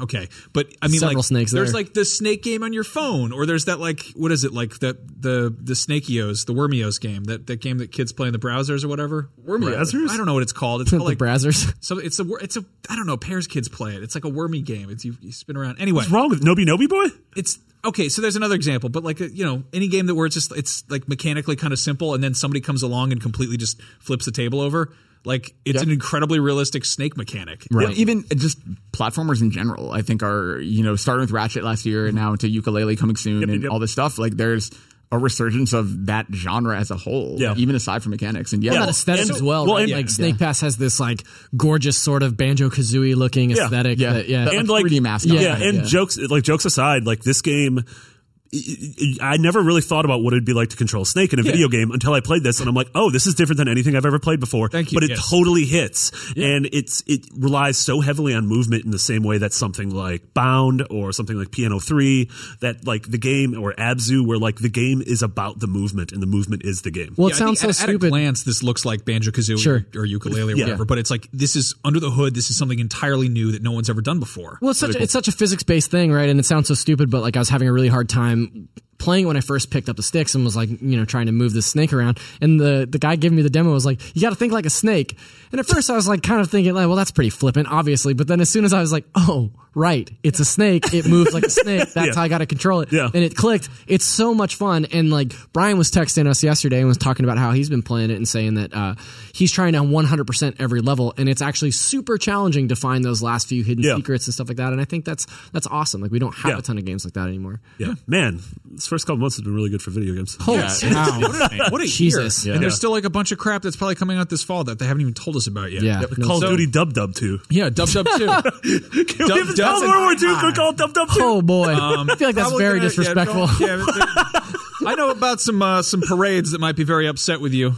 Okay. But I mean, Several like, snakes there's there. like the snake game on your phone, or there's that like what is it like that the the Snakeos, the Wormios game, that that game that kids play in the browsers or whatever. Browsers? I don't know what it's called. It's the called like Brazzers. so it's a it's a I don't know. Pairs kids play it. It's like a wormy game. It's you, you spin around. Anyway, What's wrong with Noby Noby Boy? it's okay. So there's another example, but like you know any game that where it's just it's like mechanically kind of simple, and then somebody comes along and completely just flips the table over. Like it's an incredibly realistic snake mechanic. Well, even just platformers in general, I think are you know starting with Ratchet last year and now into Yooka-Laylee coming soon and yep. all this stuff. Like there's a resurgence of that genre as a whole, Yeah. even aside from mechanics. And yeah, that well, aesthetic and- as well. well, right? and- like Snake Pass has this like gorgeous sort of banjo kazooie looking aesthetic. yeah, that- yeah. That, And like, like 3D mascot. Yeah, yeah, kind of, and jokes like jokes aside, like this game. I never really thought about what it'd be like to control a Snake in a video game until I played this, and I'm like, "Oh, this is different than anything I've ever played before." Thank you, But it yes. totally hits, and it's it relies so heavily on movement in the same way that something like Bound or something like Piano Three, that like the game or Abzu, where like the game is about the movement and the movement is the game. well, it Yeah, I sounds so think at, At a stupid. glance, this looks like Banjo Kazooie Sure. or, or Yooka-Laylee or Yeah. whatever, but it's like this is under the hood. This is something entirely new that no one's ever done before. Well, it's such a, it's such a physics based thing, right? And it sounds so stupid, but like I was having a really hard time I'm playing when I first picked up the sticks and was like, you know, trying to move this snake around. And the the guy giving me the demo was like, you got to think like a snake. And at first I was like, kind of thinking like, well, that's pretty flippant, obviously. But then as soon as I was like, oh, right. It's a snake. It moves like a snake. That's Yeah. how I got to control it. Yeah. And it clicked. It's so much fun. And like Brian was texting us yesterday and was talking about how he's been playing it and saying that uh, he's trying to 100% every level, and it's actually super challenging to find those last few hidden Yeah. secrets and stuff like that. And I think that's that's awesome. Like we don't have a ton of games like that anymore. Yeah, man, first couple months have been really good for video games. Holy cow. What a Jesus. year. And there's still like a bunch of crap that's probably coming out this fall that they haven't even told us about yet. Yeah. No, Call So- of Duty Dub Dub two. Yeah, Dub Dub 2. Can we Dub- have Dub- World War Two? Could call Dub Dub two. Oh boy. I feel like that's very gonna- disrespectful. Yeah, yeah, I know about some uh, some parades that might be very upset with you.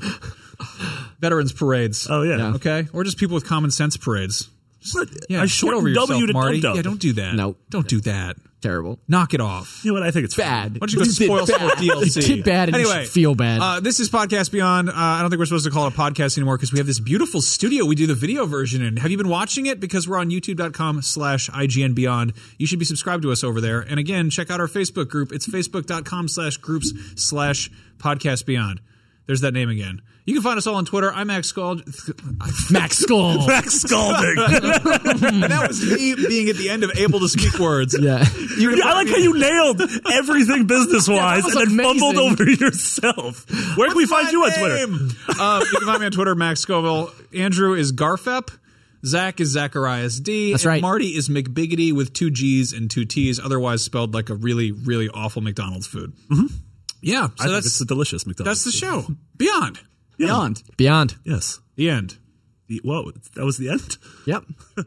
Veterans parades. Oh yeah. Yeah. Okay, or just people with common sense parades. But Yeah, I get shortened over yourself, W to Marty. Dub Dub. Yeah, don't do that. No. don't do that. Terrible. Knock it off. You know what? I think it's Bad. Why don't you go spoil some more DLC? Get bad and you anyway, should feel bad. Uh, this is Podcast Beyond. Uh, I don't think we're supposed to call it a podcast anymore because we have this beautiful studio we do the video version in. Have you been watching it? Because we're on youtube.com slash IGN Beyond. You should be subscribed to us over there. And again, check out our Facebook group. It's facebook.com slash groups slash podcast beyond. There's that name again. You can find us all on Twitter. I'm Max Scald. Max Skull. Max Scalding. And that was me being at the end of able to speak words. yeah. You can I like how you nailed everything business wise was and then fumbled amazing. over yourself. Where can we find my you on Twitter? uh, you can find me on Twitter, Max Scoville. Andrew is Garfep. Zach is Zacharias D. That's and right. Marty is McBiggitty with two G's and two T's, otherwise spelled like a really, really awful McDonald's food. Yeah, so I think that's it's a delicious McDonald's. that's the show. Beyond Beyond. Beyond. Yes. the end. The, whoa, that was the end. Yep.